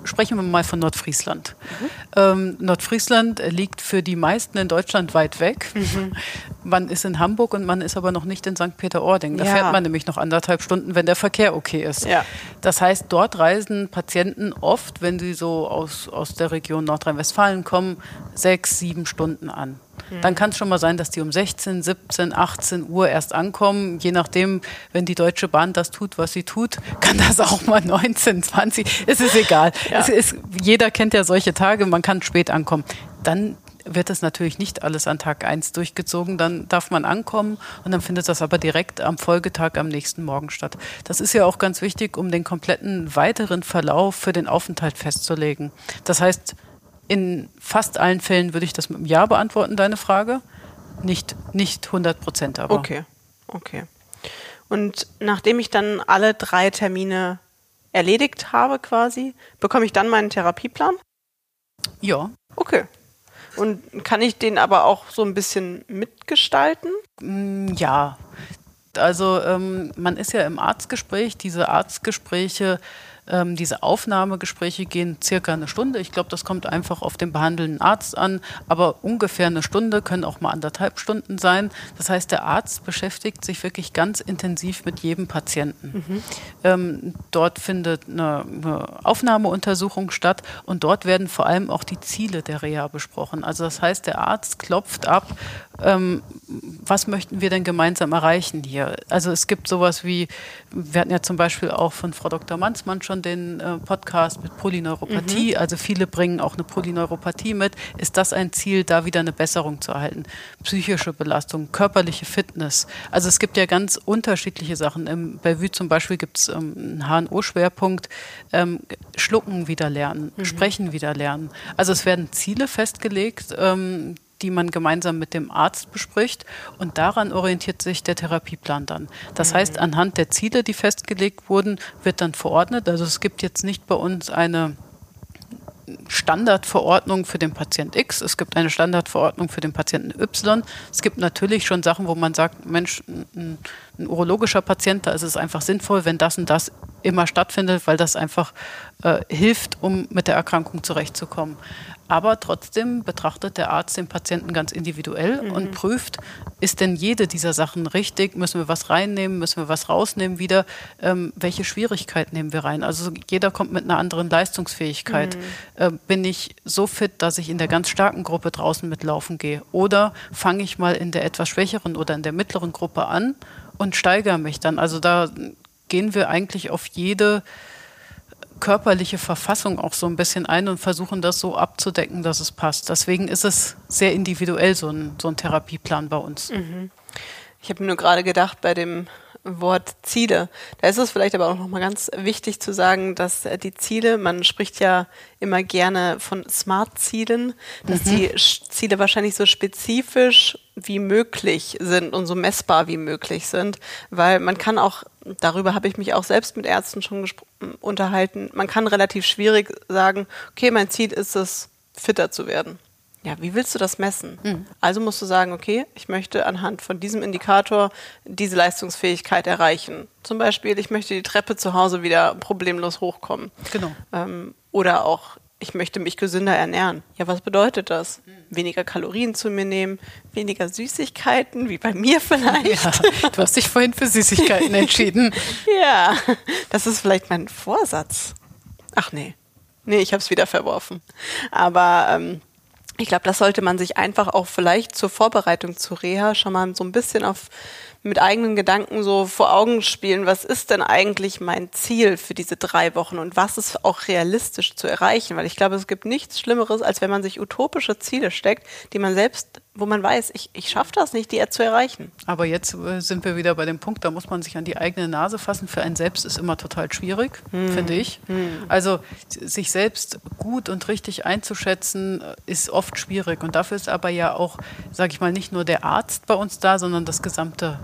sprechen wir mal von Nordfriesland. Mhm. Ähm, Nordfriesland liegt für die meisten in Deutschland weit weg. Mhm. Man ist in Hamburg und man ist aber noch nicht in St. Peter-Ording. Da ja. fährt man nämlich noch anderthalb Stunden, wenn der Verkehr okay ist. Ja. Das heißt, dort reisen Patienten oft, wenn sie so aus, aus der Region Nordrhein-Westfalen kommen, sechs, sieben Stunden an. Dann kann es schon mal sein, dass die um 16, 17, 18 Uhr erst ankommen. Je nachdem, wenn die Deutsche Bahn das tut, was sie tut, kann das auch mal 19, 20. Es ist egal. Ja. Es ist, jeder kennt ja solche Tage, man kann spät ankommen. Dann wird es natürlich nicht alles an Tag 1 durchgezogen. Dann darf man ankommen und dann findet das aber direkt am Folgetag am nächsten Morgen statt. Das ist ja auch ganz wichtig, um den kompletten weiteren Verlauf für den Aufenthalt festzulegen. Das heißt, in fast allen Fällen würde ich das mit einem Ja beantworten, deine Frage. Nicht, nicht 100 Prozent, aber. Okay, okay. Und nachdem ich dann alle drei Termine erledigt habe quasi, bekomme ich dann meinen Therapieplan? Ja. Okay. Und kann ich den aber auch so ein bisschen mitgestalten? Mm, ja. Also ähm, man ist ja im Arztgespräch, diese Arztgespräche ähm, diese Aufnahmegespräche gehen circa eine Stunde. Ich glaube, das kommt einfach auf den behandelnden Arzt an, aber ungefähr eine Stunde können auch mal anderthalb Stunden sein. Das heißt, der Arzt beschäftigt sich wirklich ganz intensiv mit jedem Patienten. Mhm. Ähm, dort findet eine, eine, Aufnahmeuntersuchung statt und dort werden vor allem auch die Ziele der Reha besprochen. Also das heißt, der Arzt klopft ab, ähm, was möchten wir denn gemeinsam erreichen hier? Also es gibt sowas wie, wir hatten ja zum Beispiel auch von Frau Dr. Manzmann schon den äh, Podcast mit Polyneuropathie, mhm. also viele bringen auch eine Polyneuropathie mit. Ist das ein Ziel, da wieder eine Besserung zu erhalten? Psychische Belastung, körperliche Fitness. Also es gibt ja ganz unterschiedliche Sachen. Im Bellevue zum Beispiel gibt es ähm, einen HNO-Schwerpunkt, ähm, Schlucken wieder lernen, mhm. Sprechen wieder lernen. Also es werden Ziele festgelegt, ähm, die man gemeinsam mit dem Arzt bespricht. Und daran orientiert sich der Therapieplan dann. Das mhm. heißt, anhand der Ziele, die festgelegt wurden, wird dann verordnet. Also es gibt jetzt nicht bei uns eine Standardverordnung für den Patient X, es gibt eine Standardverordnung für den Patienten Y. Es gibt natürlich schon Sachen, wo man sagt, Mensch, ein ein urologischer Patient, da ist es einfach sinnvoll, wenn das und das immer stattfindet, weil das einfach äh, hilft, um mit der Erkrankung zurechtzukommen. Aber trotzdem betrachtet der Arzt den Patienten ganz individuell mhm. und prüft, ist denn jede dieser Sachen richtig? Müssen wir was reinnehmen? Müssen wir was rausnehmen wieder? Ähm, welche Schwierigkeit nehmen wir rein? Also jeder kommt mit einer anderen Leistungsfähigkeit. Mhm. Äh, bin ich so fit, dass ich in der ganz starken Gruppe draußen mitlaufen gehe? Oder fange ich mal in der etwas schwächeren oder in der mittleren Gruppe an und steigere mich dann? Also da gehen wir eigentlich auf jede körperliche Verfassung auch so ein bisschen ein und versuchen das so abzudecken, dass es passt. Deswegen ist es sehr individuell, so ein, so ein Therapieplan bei uns. Mhm. Ich habe mir nur gerade gedacht, bei dem Wort Ziele. Da ist es vielleicht aber auch nochmal ganz wichtig zu sagen, dass die Ziele, man spricht ja immer gerne von Smart-Zielen, dass mhm. die Ziele wahrscheinlich so spezifisch wie möglich sind und so messbar wie möglich sind, weil man kann auch, darüber habe ich mich auch selbst mit Ärzten schon unterhalten, man kann relativ schwierig sagen, okay, mein Ziel ist es, fitter zu werden. Ja, wie willst du das messen? Mhm. Also musst du sagen, okay, ich möchte anhand von diesem Indikator diese Leistungsfähigkeit erreichen. Zum Beispiel, ich möchte die Treppe zu Hause wieder problemlos hochkommen. Genau. Ähm, oder auch, ich möchte mich gesünder ernähren. Ja, was bedeutet das? Mhm. Weniger Kalorien zu mir nehmen, weniger Süßigkeiten, wie bei mir vielleicht. Ja, du hast dich vorhin für Süßigkeiten entschieden. ja, das ist vielleicht mein Vorsatz. Ach nee. Nee, ich habe es wieder verworfen. Aber ähm, ich glaube, das sollte man sich einfach auch vielleicht zur Vorbereitung zu Reha schon mal so ein bisschen auf mit eigenen Gedanken so vor Augen spielen, was ist denn eigentlich mein Ziel für diese drei Wochen und was ist auch realistisch zu erreichen? Weil ich glaube, es gibt nichts Schlimmeres, als wenn man sich utopische Ziele steckt, die man selbst, wo man weiß, ich, ich schaffe das nicht, die zu erreichen. Aber jetzt äh, sind wir wieder bei dem Punkt, da muss man sich an die eigene Nase fassen. Für einen selbst ist immer total schwierig, hm. finde ich. Hm. Also sich selbst gut und richtig einzuschätzen, äh, ist oft schwierig. Und dafür ist aber ja auch, sage ich mal, nicht nur der Arzt bei uns da, sondern das gesamte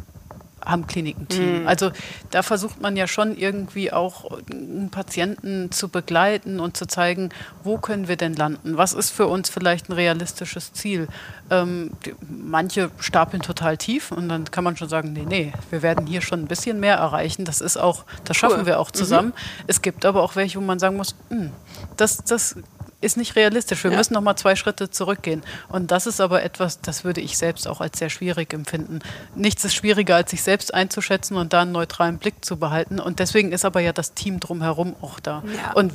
am Klinikenteam. Mhm. Also da versucht man ja schon irgendwie auch einen Patienten zu begleiten und zu zeigen, wo können wir denn landen? Was ist für uns vielleicht ein realistisches Ziel? Ähm, die, manche stapeln total tief und dann kann man schon sagen, nee, nee, wir werden hier schon ein bisschen mehr erreichen. Das ist auch, das schaffen cool. wir auch zusammen. Mhm. Es gibt aber auch welche, wo man sagen muss, mh, hm, das, das ist nicht realistisch. Wir ja. müssen noch mal zwei Schritte zurückgehen. Und das ist aber etwas, das würde ich selbst auch als sehr schwierig empfinden. Nichts ist schwieriger, als sich selbst einzuschätzen und da einen neutralen Blick zu behalten. Und deswegen ist aber ja das Team drumherum auch da. Ja. Und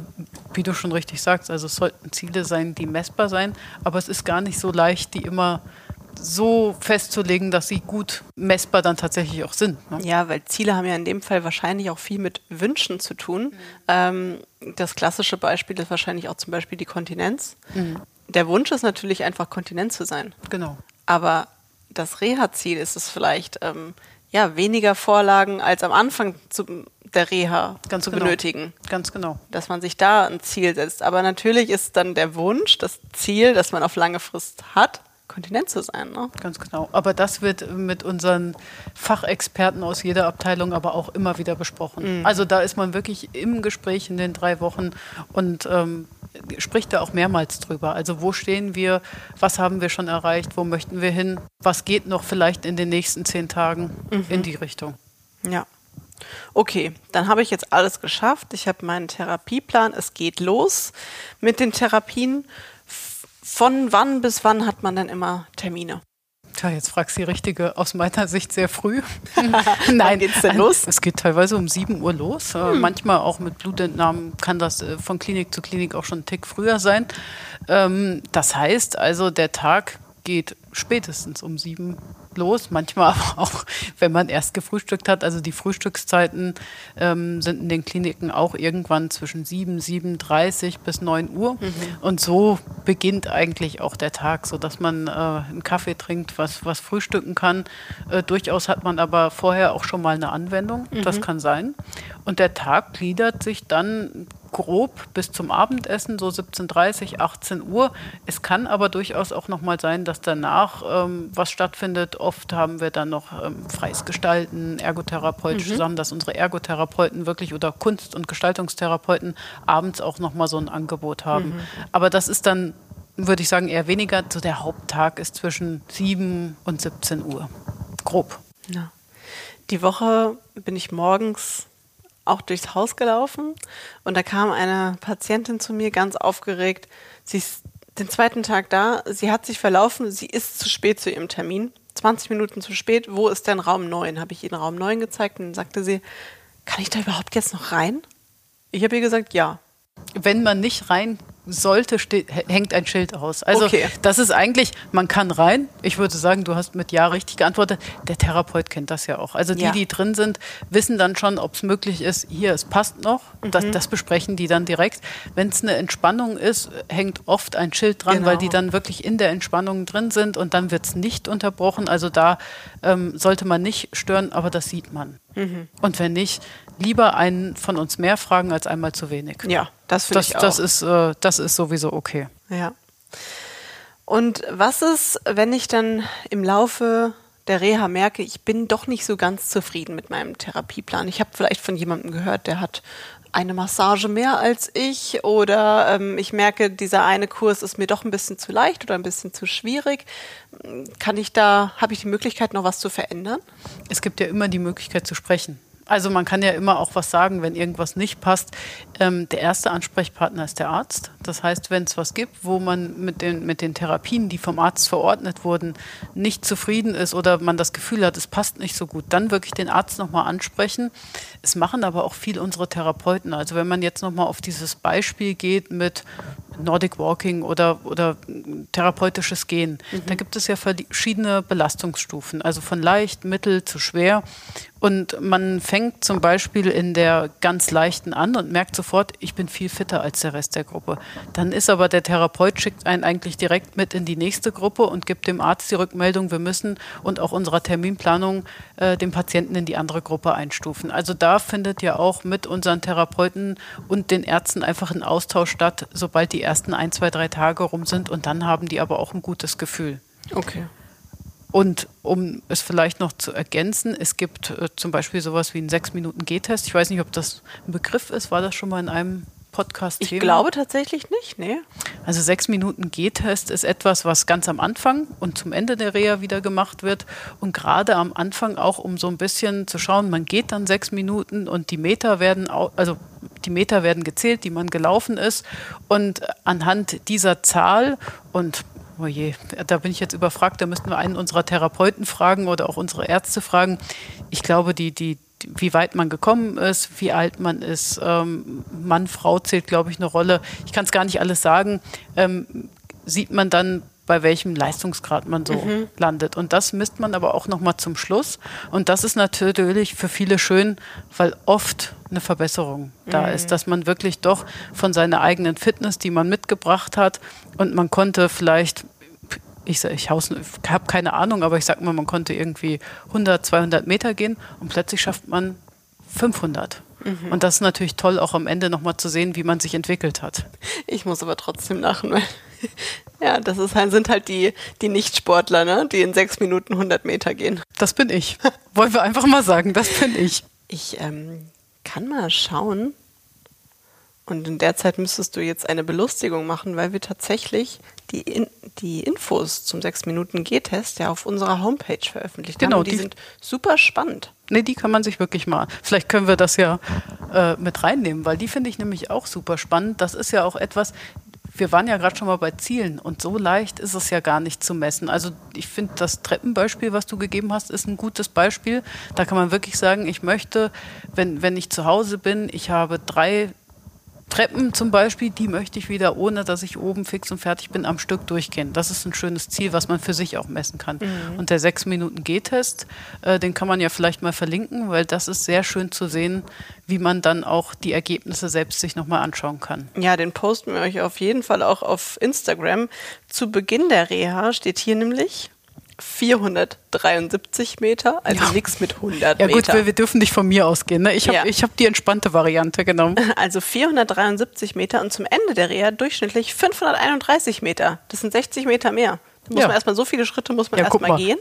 wie du schon richtig sagst, also es sollten Ziele sein, die messbar sein, aber es ist gar nicht so leicht, die immer so festzulegen, dass sie gut messbar dann tatsächlich auch sind. Ne? Ja, weil Ziele haben ja in dem Fall wahrscheinlich auch viel mit Wünschen zu tun. Mhm. Ähm, das klassische Beispiel ist wahrscheinlich auch zum Beispiel die Kontinenz. Mhm. Der Wunsch ist natürlich einfach Kontinent zu sein. Genau. Aber das Reha-Ziel ist es vielleicht, ähm, ja, weniger Vorlagen als am Anfang zu, der Reha Ganz zu genau. benötigen. Ganz genau. Dass man sich da ein Ziel setzt. Aber natürlich ist dann der Wunsch, das Ziel, das man auf lange Frist hat, Kontinent zu sein. Ne? Ganz genau. Aber das wird mit unseren Fachexperten aus jeder Abteilung aber auch immer wieder besprochen. Mhm. Also da ist man wirklich im Gespräch in den drei Wochen und ähm, spricht da auch mehrmals drüber. Also wo stehen wir, was haben wir schon erreicht, wo möchten wir hin, was geht noch vielleicht in den nächsten zehn Tagen mhm. in die Richtung. Ja. Okay, dann habe ich jetzt alles geschafft. Ich habe meinen Therapieplan. Es geht los mit den Therapien. Von wann bis wann hat man denn immer Termine? Tja, jetzt fragst du die Richtige aus meiner Sicht sehr früh. Nein, geht's denn los? Es geht teilweise um 7 Uhr los. Äh, hm. Manchmal auch mit Blutentnahmen kann das äh, von Klinik zu Klinik auch schon einen Tick früher sein. Ähm, das heißt also, der Tag geht spätestens um 7 Los, manchmal aber auch, wenn man erst gefrühstückt hat. Also die Frühstückszeiten ähm, sind in den Kliniken auch irgendwann zwischen 7, 7.30 bis 9 Uhr. Mhm. Und so beginnt eigentlich auch der Tag, sodass man äh, einen Kaffee trinkt, was, was frühstücken kann. Äh, durchaus hat man aber vorher auch schon mal eine Anwendung, mhm. das kann sein. Und der Tag gliedert sich dann grob bis zum Abendessen, so 17.30, 18 Uhr. Es kann aber durchaus auch noch mal sein, dass danach ähm, was stattfindet. Oft haben wir dann noch ähm, freies Gestalten, ergotherapeutische mhm. Sachen, dass unsere Ergotherapeuten wirklich oder Kunst- und Gestaltungstherapeuten abends auch noch mal so ein Angebot haben. Mhm. Aber das ist dann, würde ich sagen, eher weniger. So der Haupttag ist zwischen 7 und 17 Uhr. Grob. Ja. Die Woche bin ich morgens auch durchs Haus gelaufen und da kam eine Patientin zu mir ganz aufgeregt. Sie ist den zweiten Tag da, sie hat sich verlaufen, sie ist zu spät zu ihrem Termin. 20 Minuten zu spät, wo ist denn Raum 9? Habe ich ihr Raum 9 gezeigt und dann sagte sie, kann ich da überhaupt jetzt noch rein? Ich habe ihr gesagt, ja. Wenn man nicht rein sollte, hängt ein Schild aus. Also okay. das ist eigentlich, man kann rein. Ich würde sagen, du hast mit Ja richtig geantwortet. Der Therapeut kennt das ja auch. Also die, ja. die drin sind, wissen dann schon, ob es möglich ist, hier, es passt noch. Mhm. Das, das, besprechen die dann direkt. Wenn es eine Entspannung ist, hängt oft ein Schild dran, genau. weil die dann wirklich in der Entspannung drin sind und dann wird es nicht unterbrochen. Also da ähm, sollte man nicht stören, aber das sieht man. Mhm. Und wenn nicht, lieber einen von uns mehr fragen als einmal zu wenig. Ja, das finde ich auch. Das ist, äh, das ist sowieso okay. Ja. Und was ist, wenn ich dann im Laufe der Reha merke, ich bin doch nicht so ganz zufrieden mit meinem Therapieplan. Ich habe vielleicht von jemandem gehört, der hat eine Massage mehr als ich oder ähm, ich merke, dieser eine Kurs ist mir doch ein bisschen zu leicht oder ein bisschen zu schwierig. Kann ich da, habe ich die Möglichkeit, noch was zu verändern? Es gibt ja immer die Möglichkeit zu sprechen. Also man kann ja immer auch was sagen, wenn irgendwas nicht passt. Ähm, der erste Ansprechpartner ist der Arzt. Das heißt, wenn es was gibt, wo man mit den, mit den Therapien, die vom Arzt verordnet wurden, nicht zufrieden ist oder man das Gefühl hat, es passt nicht so gut, dann wirklich den Arzt nochmal ansprechen. Es machen aber auch viel unsere Therapeuten. Also wenn man jetzt nochmal auf dieses Beispiel geht mit Nordic Walking oder, oder therapeutisches Gehen, mhm. da gibt es ja verschiedene Belastungsstufen, also von leicht, mittel zu schwer. Und man fängt zum Beispiel in der ganz leichten an und merkt sofort, ich bin viel fitter als der Rest der Gruppe. Dann ist aber der Therapeut schickt einen eigentlich direkt mit in die nächste Gruppe und gibt dem Arzt die Rückmeldung, wir müssen und auch unserer Terminplanung äh, den Patienten in die andere Gruppe einstufen. Also da findet ja auch mit unseren Therapeuten und den Ärzten einfach ein Austausch statt, sobald die ersten ein, zwei, drei Tage rum sind und dann haben die aber auch ein gutes Gefühl. Okay. Und um es vielleicht noch zu ergänzen, es gibt äh, zum Beispiel sowas wie einen sechs Minuten G-Test. Ich weiß nicht, ob das ein Begriff ist. War das schon mal in einem Podcast? -Thema? Ich glaube tatsächlich nicht, nee. Also sechs Minuten G-Test ist etwas, was ganz am Anfang und zum Ende der Reha wieder gemacht wird. Und gerade am Anfang auch, um so ein bisschen zu schauen, man geht dann sechs Minuten und die Meter werden, also die Meter werden gezählt, die man gelaufen ist. Und anhand dieser Zahl und Oh je, da bin ich jetzt überfragt. Da müssten wir einen unserer Therapeuten fragen oder auch unsere Ärzte fragen. Ich glaube, die, die, wie weit man gekommen ist, wie alt man ist, ähm, Mann, Frau zählt, glaube ich, eine Rolle. Ich kann es gar nicht alles sagen. Ähm, sieht man dann bei welchem Leistungsgrad man so mhm. landet. Und das misst man aber auch nochmal zum Schluss. Und das ist natürlich für viele schön, weil oft eine Verbesserung da mhm. ist, dass man wirklich doch von seiner eigenen Fitness, die man mitgebracht hat, und man konnte vielleicht ich, ich, ich habe keine Ahnung, aber ich sag mal, man konnte irgendwie 100, 200 Meter gehen und plötzlich schafft man 500. Mhm. Und das ist natürlich toll, auch am Ende nochmal zu sehen, wie man sich entwickelt hat. Ich muss aber trotzdem lachen, weil ja, das ist halt, sind halt die, die Nichtsportler, ne? die in sechs Minuten 100 Meter gehen. Das bin ich. Wollen wir einfach mal sagen, das bin ich. Ich ähm, kann mal schauen. Und in der Zeit müsstest du jetzt eine Belustigung machen, weil wir tatsächlich die, in, die Infos zum 6-Minuten-G-Test ja auf unserer Homepage veröffentlicht genau, haben. Die, die sind super spannend. Nee, die kann man sich wirklich mal. Vielleicht können wir das ja äh, mit reinnehmen, weil die finde ich nämlich auch super spannend. Das ist ja auch etwas, wir waren ja gerade schon mal bei Zielen und so leicht ist es ja gar nicht zu messen. Also ich finde, das Treppenbeispiel, was du gegeben hast, ist ein gutes Beispiel. Da kann man wirklich sagen, ich möchte, wenn, wenn ich zu Hause bin, ich habe drei Treppen zum Beispiel, die möchte ich wieder, ohne dass ich oben fix und fertig bin, am Stück durchgehen. Das ist ein schönes Ziel, was man für sich auch messen kann. Mhm. Und der 6-Minuten-G-Test, äh, den kann man ja vielleicht mal verlinken, weil das ist sehr schön zu sehen, wie man dann auch die Ergebnisse selbst sich nochmal anschauen kann. Ja, den posten wir euch auf jeden Fall auch auf Instagram. Zu Beginn der Reha steht hier nämlich 473 Meter, also ja. nichts mit 100 Ja gut, wir, wir, dürfen nicht von mir ausgehen. Ne? Ich habe ja. hab die entspannte Variante genommen. Also 473 Meter und zum Ende der Reha durchschnittlich 531 Meter. Das sind 60 Meter mehr. Da muss ja. man erstmal so viele Schritte muss man ja, erstmal gehen.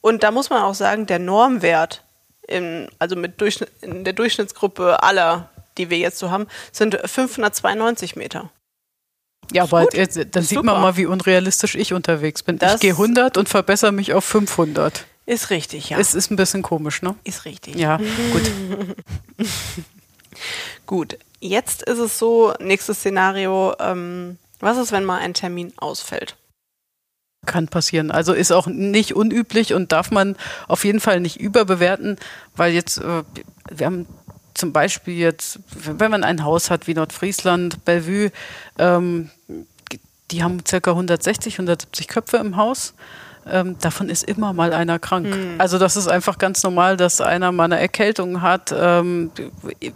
Und da muss man auch sagen, der Normwert, in, also mit Durchschnitt, in der Durchschnittsgruppe aller, die wir jetzt so haben, sind 592 Meter. Ja, aber jetzt, dann sieht super. man mal, wie unrealistisch ich unterwegs bin. Das ich gehe 100 und verbessere mich auf 500. Ist richtig, ja. Es ist ein bisschen komisch, ne? ist richtig. Ja, gut. Gut, jetzt ist es so, nächstes Szenario, ähm, was ist, wenn mal ein Termin ausfällt? Kann passieren. Also ist auch nicht unüblich und darf man auf jeden Fall nicht überbewerten, weil jetzt, äh, wir haben zum Beispiel jetzt, wenn man ein Haus hat wie Nordfriesland, Bellevue, ähm, die haben circa 160, 170 Köpfe im Haus. Ähm, davon ist immer mal einer krank. Also das ist einfach ganz normal, dass einer mal eine Erkältung hat ähm,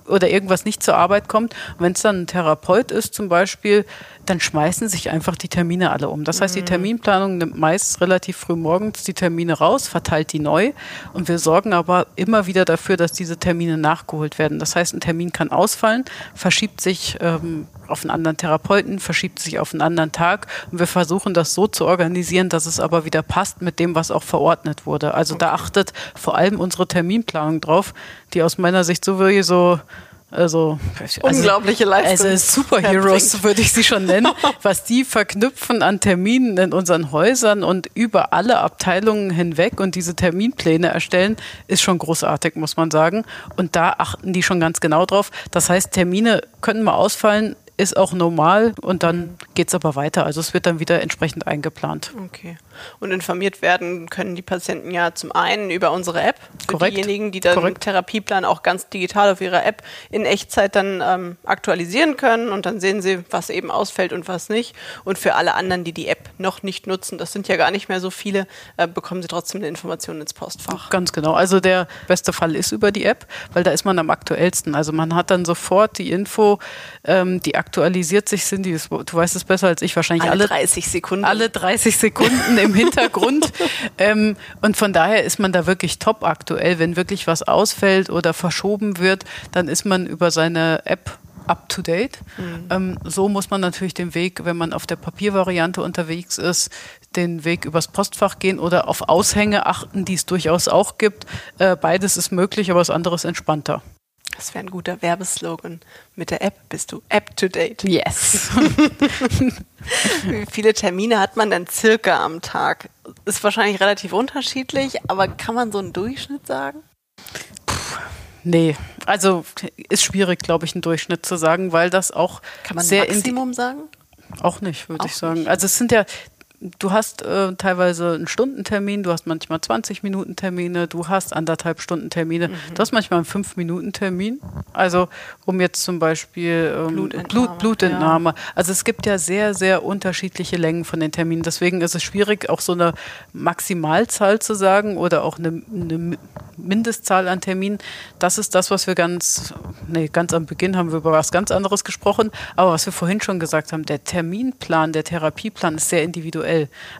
oder irgendwas nicht zur Arbeit kommt. Wenn es dann ein Therapeut ist zum Beispiel, dann schmeißen sich einfach die Termine alle um. Das heißt, die Terminplanung nimmt meist relativ früh morgens die Termine raus, verteilt die neu und wir sorgen aber immer wieder dafür, dass diese Termine nachgeholt werden. Das heißt, ein Termin kann ausfallen, verschiebt sich ähm, auf einen anderen Therapeuten, verschiebt sich auf einen anderen Tag und wir versuchen das so zu organisieren, dass es aber wieder passt mit dem, was auch verordnet wurde. Also da achtet vor allem unsere Terminplanung drauf, die aus meiner Sicht sowieso also, Unglaubliche Leistung Also Superheroes würde ich sie schon nennen, was die verknüpfen an Terminen in unseren Häusern und über alle Abteilungen hinweg und diese Terminpläne erstellen, ist schon großartig, muss man sagen. Und da achten die schon ganz genau drauf. Das heißt, Termine können mal ausfallen, ist auch normal und dann geht's aber weiter. Also es wird dann wieder entsprechend eingeplant. Okay. Und informiert werden können die Patienten ja zum einen über unsere App. Für Korrekt. diejenigen, die dann den Korrekt. Therapieplan auch ganz digital auf ihrer App in Echtzeit dann ähm, aktualisieren können und dann sehen sie, was eben ausfällt und was nicht. Und für alle anderen, die die App noch nicht nutzen, das sind ja gar nicht mehr so viele, äh, bekommen sie trotzdem eine Information ins Postfach. Ganz genau. Also der beste Fall ist über die App, weil da ist man am aktuellsten. Also man hat dann sofort die Info, ähm, die aktualisiert sich, die, du weißt es besser als ich, wahrscheinlich Alle alle, 30 Sekunden. alle 30 Sekunden im Hintergrund. ähm, und von daher ist man da wirklich top aktuell. Wenn wirklich was ausfällt oder verschoben wird, dann ist man über seine App up to date. Ähm, so muss man natürlich den Weg, wenn man auf der Papiervariante unterwegs ist, den Weg übers Postfach gehen oder auf Aushänge achten, die es durchaus auch gibt. Äh, beides ist möglich, aber das andere ist entspannter. Das wäre ein guter Werbeslogan. Mit der App bist du up to date. Yes. Wie viele Termine hat man denn circa am Tag? Ist wahrscheinlich relativ unterschiedlich, aber kann man so einen Durchschnitt sagen? nee, also ist schwierig, glaube ich, einen Durchschnitt zu sagen, weil das auch Kann man sehr Maximum sagen? Auch nicht, würde ich sagen. nicht. Also es sind ja, du hast äh, teilweise einen Stundentermin, du hast manchmal 20 Minuten Termine, du hast anderthalb Stunden Termine, Mhm. du hast manchmal einen 5 Minuten Termin. Also um jetzt zum Beispiel ähm, Blutentnahme, Blut, Blutentnahme. Also es gibt ja sehr, sehr unterschiedliche Längen von den Terminen. Deswegen ist es schwierig, auch so eine Maximalzahl zu sagen oder auch eine, eine Mindestzahl an Terminen. Das ist das, was wir ganz, nee, ganz am Beginn haben wir über was ganz anderes gesprochen. Aber was wir vorhin schon gesagt haben, der Terminplan, der Therapieplan ist sehr individuell.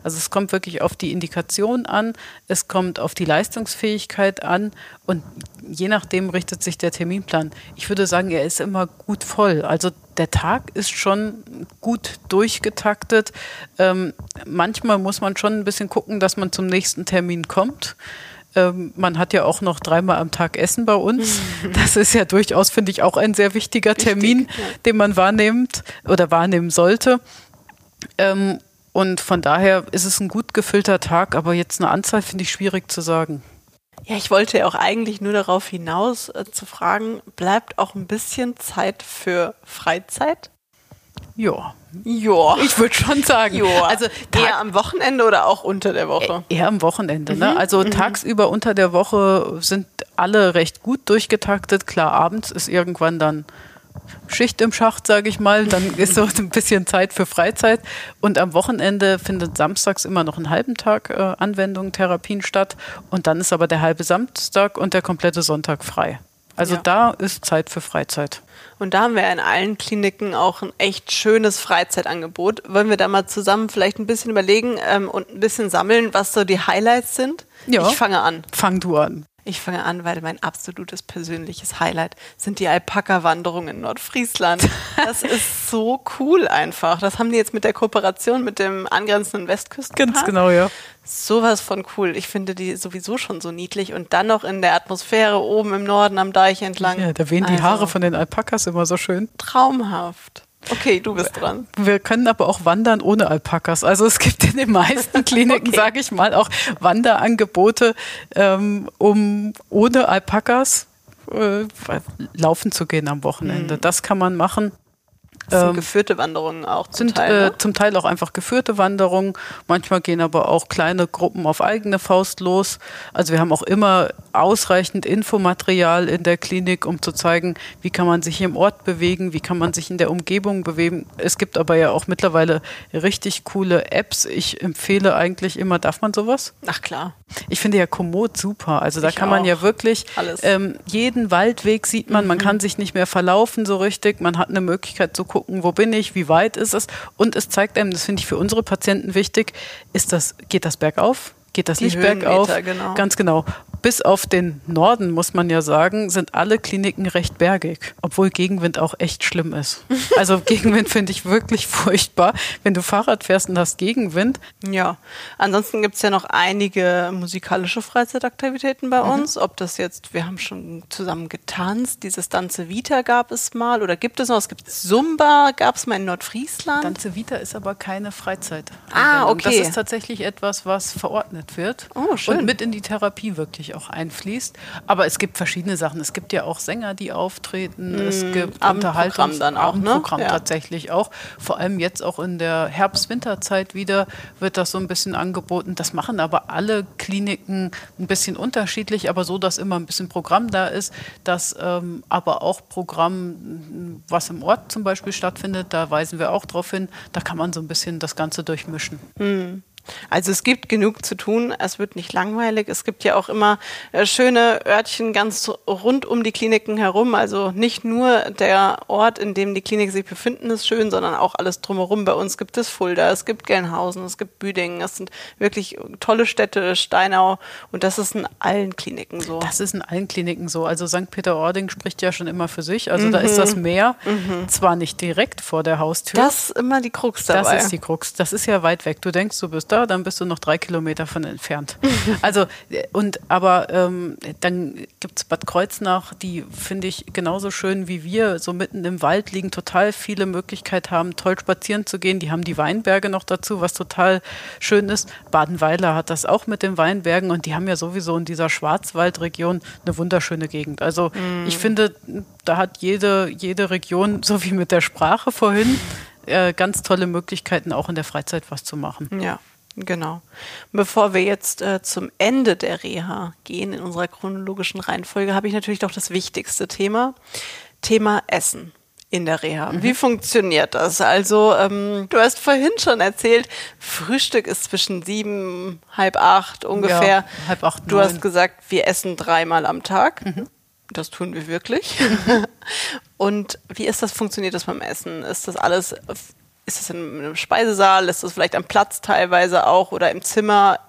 Also es kommt wirklich auf die Indikation an, es kommt auf die Leistungsfähigkeit an und je nachdem richtet sich der Terminplan. Ich würde sagen, er ist immer gut voll. Also der Tag ist schon gut durchgetaktet. Ähm, manchmal muss man schon ein bisschen gucken, dass man zum nächsten Termin kommt. Ähm, man hat ja auch noch dreimal am Tag Essen bei uns. Das ist ja durchaus, finde ich, auch ein sehr wichtiger Termin, ja. den man wahrnimmt oder wahrnehmen sollte. Ähm, und von daher ist es ein gut gefüllter Tag, aber jetzt eine Anzahl finde ich schwierig zu sagen. Ja, ich wollte ja auch eigentlich nur darauf hinaus äh, zu fragen, bleibt auch ein bisschen Zeit für Freizeit? Ja, Ja. ich würde schon sagen. Ja. Also eher am Wochenende oder auch unter der Woche? Eher am Wochenende. Ne? Also tagsüber unter der Woche sind alle recht gut durchgetaktet. Klar, abends ist irgendwann dann Schicht im Schacht, sage ich mal. Dann ist so ein bisschen Zeit für Freizeit. Und am Wochenende findet samstags immer noch einen halben Tag äh, Anwendung, Therapien statt. Und dann ist aber der halbe Samstag und der komplette Sonntag frei. Also Ja. da ist Zeit für Freizeit. Und da haben wir in allen Kliniken auch ein echt schönes Freizeitangebot. Wollen wir da mal zusammen vielleicht ein bisschen überlegen ähm, und ein bisschen sammeln, was so die Highlights sind? Ja. Ich fange an. Fang du an. Ich fange an, weil mein absolutes persönliches Highlight sind die Alpaka-Wanderungen in Nordfriesland. Das ist so cool einfach. Das haben die jetzt mit der Kooperation mit dem angrenzenden Westküstenpark. Ganz genau, ja. Sowas von cool. Ich finde die sowieso schon so niedlich und dann noch in der Atmosphäre oben im Norden am Deich entlang. Ja, da wehen die Also, Haare von den Alpakas immer so schön. Traumhaft. Okay, du bist dran. Wir können aber auch wandern ohne Alpakas. Also es gibt in den meisten Kliniken, okay. sage ich mal, auch Wanderangebote, ähm, um ohne Alpakas äh, laufen zu gehen am Wochenende. Mhm. Das kann man machen. Das sind ähm, geführte Wanderungen auch zum sind, Teil. Ne? Äh, zum Teil auch einfach geführte Wanderungen. Manchmal gehen aber auch kleine Gruppen auf eigene Faust los. Also wir haben auch immer ausreichend Infomaterial in der Klinik, um zu zeigen, wie kann man sich im Ort bewegen, wie kann man sich in der Umgebung bewegen. Es gibt aber ja auch mittlerweile richtig coole Apps. Ich empfehle eigentlich immer, darf man sowas? Ach klar. Ich finde ja Komoot super. Also da ich kann man ja wirklich ähm, jeden Waldweg sieht man, mhm. man kann sich nicht mehr verlaufen so richtig. Man hat eine Möglichkeit zu gucken, wo bin ich, wie weit ist es. Und es zeigt einem, das finde ich für unsere Patienten wichtig, ist das, geht das bergauf? Geht das nicht bergauf? Genau. Ganz genau bis auf den Norden, muss man ja sagen, sind alle Kliniken recht bergig, obwohl Gegenwind auch echt schlimm ist. Also Gegenwind finde ich wirklich furchtbar. Wenn du Fahrrad fährst und hast Gegenwind. Ja, ansonsten gibt es ja noch einige musikalische Freizeitaktivitäten bei mhm. uns. Ob das jetzt, wir haben schon zusammen getanzt, dieses Danze Vita gab es mal oder gibt es noch, es gibt Zumba, gab es mal in Nordfriesland. Danze Vita ist aber keine Freizeit. Ah, okay. Das ist tatsächlich etwas, was verordnet wird oh, schön. und mit in die Therapie wirklich auch einfließt. Aber es gibt verschiedene Sachen. Es gibt ja auch Sänger, die auftreten. Mm, es gibt Unterhaltungs dann auch, ne? Abendprogramm ne? ja. tatsächlich auch. Vor allem jetzt auch in der Herbst-Winterzeit wieder wird das so ein bisschen angeboten. Das machen aber alle Kliniken ein bisschen unterschiedlich, aber so, dass immer ein bisschen Programm da ist, dass ähm, aber auch Programm, was im Ort zum Beispiel stattfindet, da weisen wir auch darauf hin, da kann man so ein bisschen das Ganze durchmischen. Mm. Also es gibt genug zu tun, es wird nicht langweilig. Es gibt ja auch immer äh, schöne Örtchen ganz rund um die Kliniken herum. Also nicht nur der Ort, in dem die Klinik sich befinden, ist schön, sondern auch alles drumherum. Bei uns gibt es Fulda, es gibt Gelnhausen, es gibt Büdingen. Es sind wirklich tolle Städte, Steinau. Und das ist in allen Kliniken so. Das ist in allen Kliniken so. Also St. Peter-Ording spricht ja schon immer für sich. Also mhm. da ist das mhm. Meer mhm. zwar nicht direkt vor der Haustür. Das ist immer die Krux dabei. Das ist die Krux. Das ist ja weit weg. Du denkst, du bist da, dann bist du noch drei Kilometer von entfernt. also, und aber ähm, dann gibt es Bad Kreuznach, die finde ich genauso schön wie wir, so mitten im Wald liegen, total viele Möglichkeiten haben, toll spazieren zu gehen. Die haben die Weinberge noch dazu, was total schön ist. Badenweiler hat das auch mit den Weinbergen und die haben ja sowieso in dieser Schwarzwaldregion eine wunderschöne Gegend. Also mm. ich finde, da hat jede, jede Region, so wie mit der Sprache vorhin, äh, ganz tolle Möglichkeiten, auch in der Freizeit was zu machen. Ja. Genau. Bevor wir jetzt äh, zum Ende der Reha gehen in unserer chronologischen Reihenfolge, habe ich natürlich noch das wichtigste Thema. Thema Essen in der Reha. Mhm. Wie funktioniert das? Also, ähm, du hast vorhin schon erzählt, Frühstück ist zwischen sieben, halb acht ungefähr. Ja, halb acht, Du hast gesagt, wir essen dreimal am Tag. Mhm. Das tun wir wirklich. Und wie ist das, funktioniert das beim Essen? Ist das alles ist es in einem Speisesaal? Ist es vielleicht am Platz teilweise auch oder im Zimmer?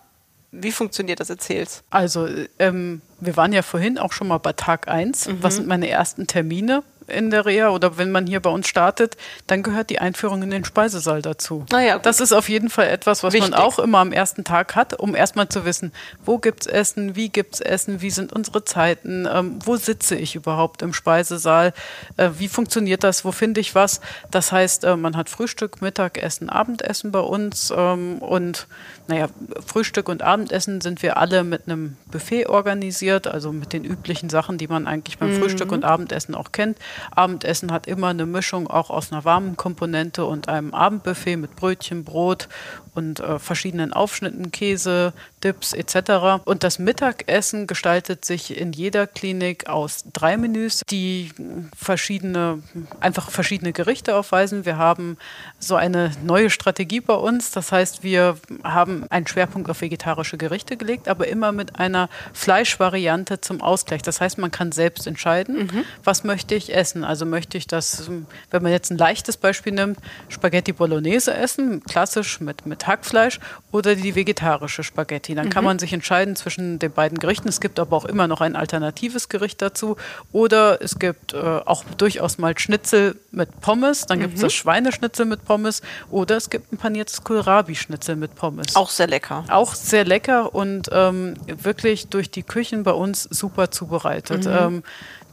Wie funktioniert das? Erzähl's. Also, ähm, wir waren ja vorhin auch schon mal bei Tag 1. Mhm. Was sind meine ersten Termine? In der Reha oder wenn man hier bei uns startet, dann gehört die Einführung in den Speisesaal dazu. Naja, das ist auf jeden Fall etwas, was Wichtig. man auch immer am ersten Tag hat, um erstmal zu wissen, wo gibt es Essen, wie gibt es Essen, wie sind unsere Zeiten, ähm, wo sitze ich überhaupt im Speisesaal, äh, wie funktioniert das, wo finde ich was. Das heißt, äh, man hat Frühstück, Mittagessen, Abendessen bei uns ähm, und naja, Frühstück und Abendessen sind wir alle mit einem Buffet organisiert, also mit den üblichen Sachen, die man eigentlich beim mhm. Frühstück und Abendessen auch kennt. Abendessen hat immer eine Mischung auch aus einer warmen Komponente und einem Abendbuffet mit Brötchen, Brot und äh, verschiedenen Aufschnitten, Käse, Dips etc. Und das Mittagessen gestaltet sich in jeder Klinik aus drei Menüs, die verschiedene, einfach verschiedene Gerichte aufweisen. Wir haben so eine neue Strategie bei uns. Das heißt, wir haben einen Schwerpunkt auf vegetarische Gerichte gelegt, aber immer mit einer Fleischvariante zum Ausgleich. Das heißt, man kann selbst entscheiden, mhm. was möchte ich essen. Also möchte ich das, wenn man jetzt ein leichtes Beispiel nimmt, Spaghetti Bolognese essen, klassisch mit, mit Hackfleisch oder die vegetarische Spaghetti. Dann mhm. kann man sich entscheiden zwischen den beiden Gerichten. Es gibt aber auch immer noch ein alternatives Gericht dazu. Oder es gibt äh, auch durchaus mal Schnitzel mit Pommes. Dann gibt es mhm. das Schweineschnitzel mit Pommes. Oder es gibt ein paniertes Kohlrabi-Schnitzel mit Pommes. Auch sehr lecker. Auch sehr lecker und ähm, wirklich durch die Küchen bei uns super zubereitet. Mhm. Ähm,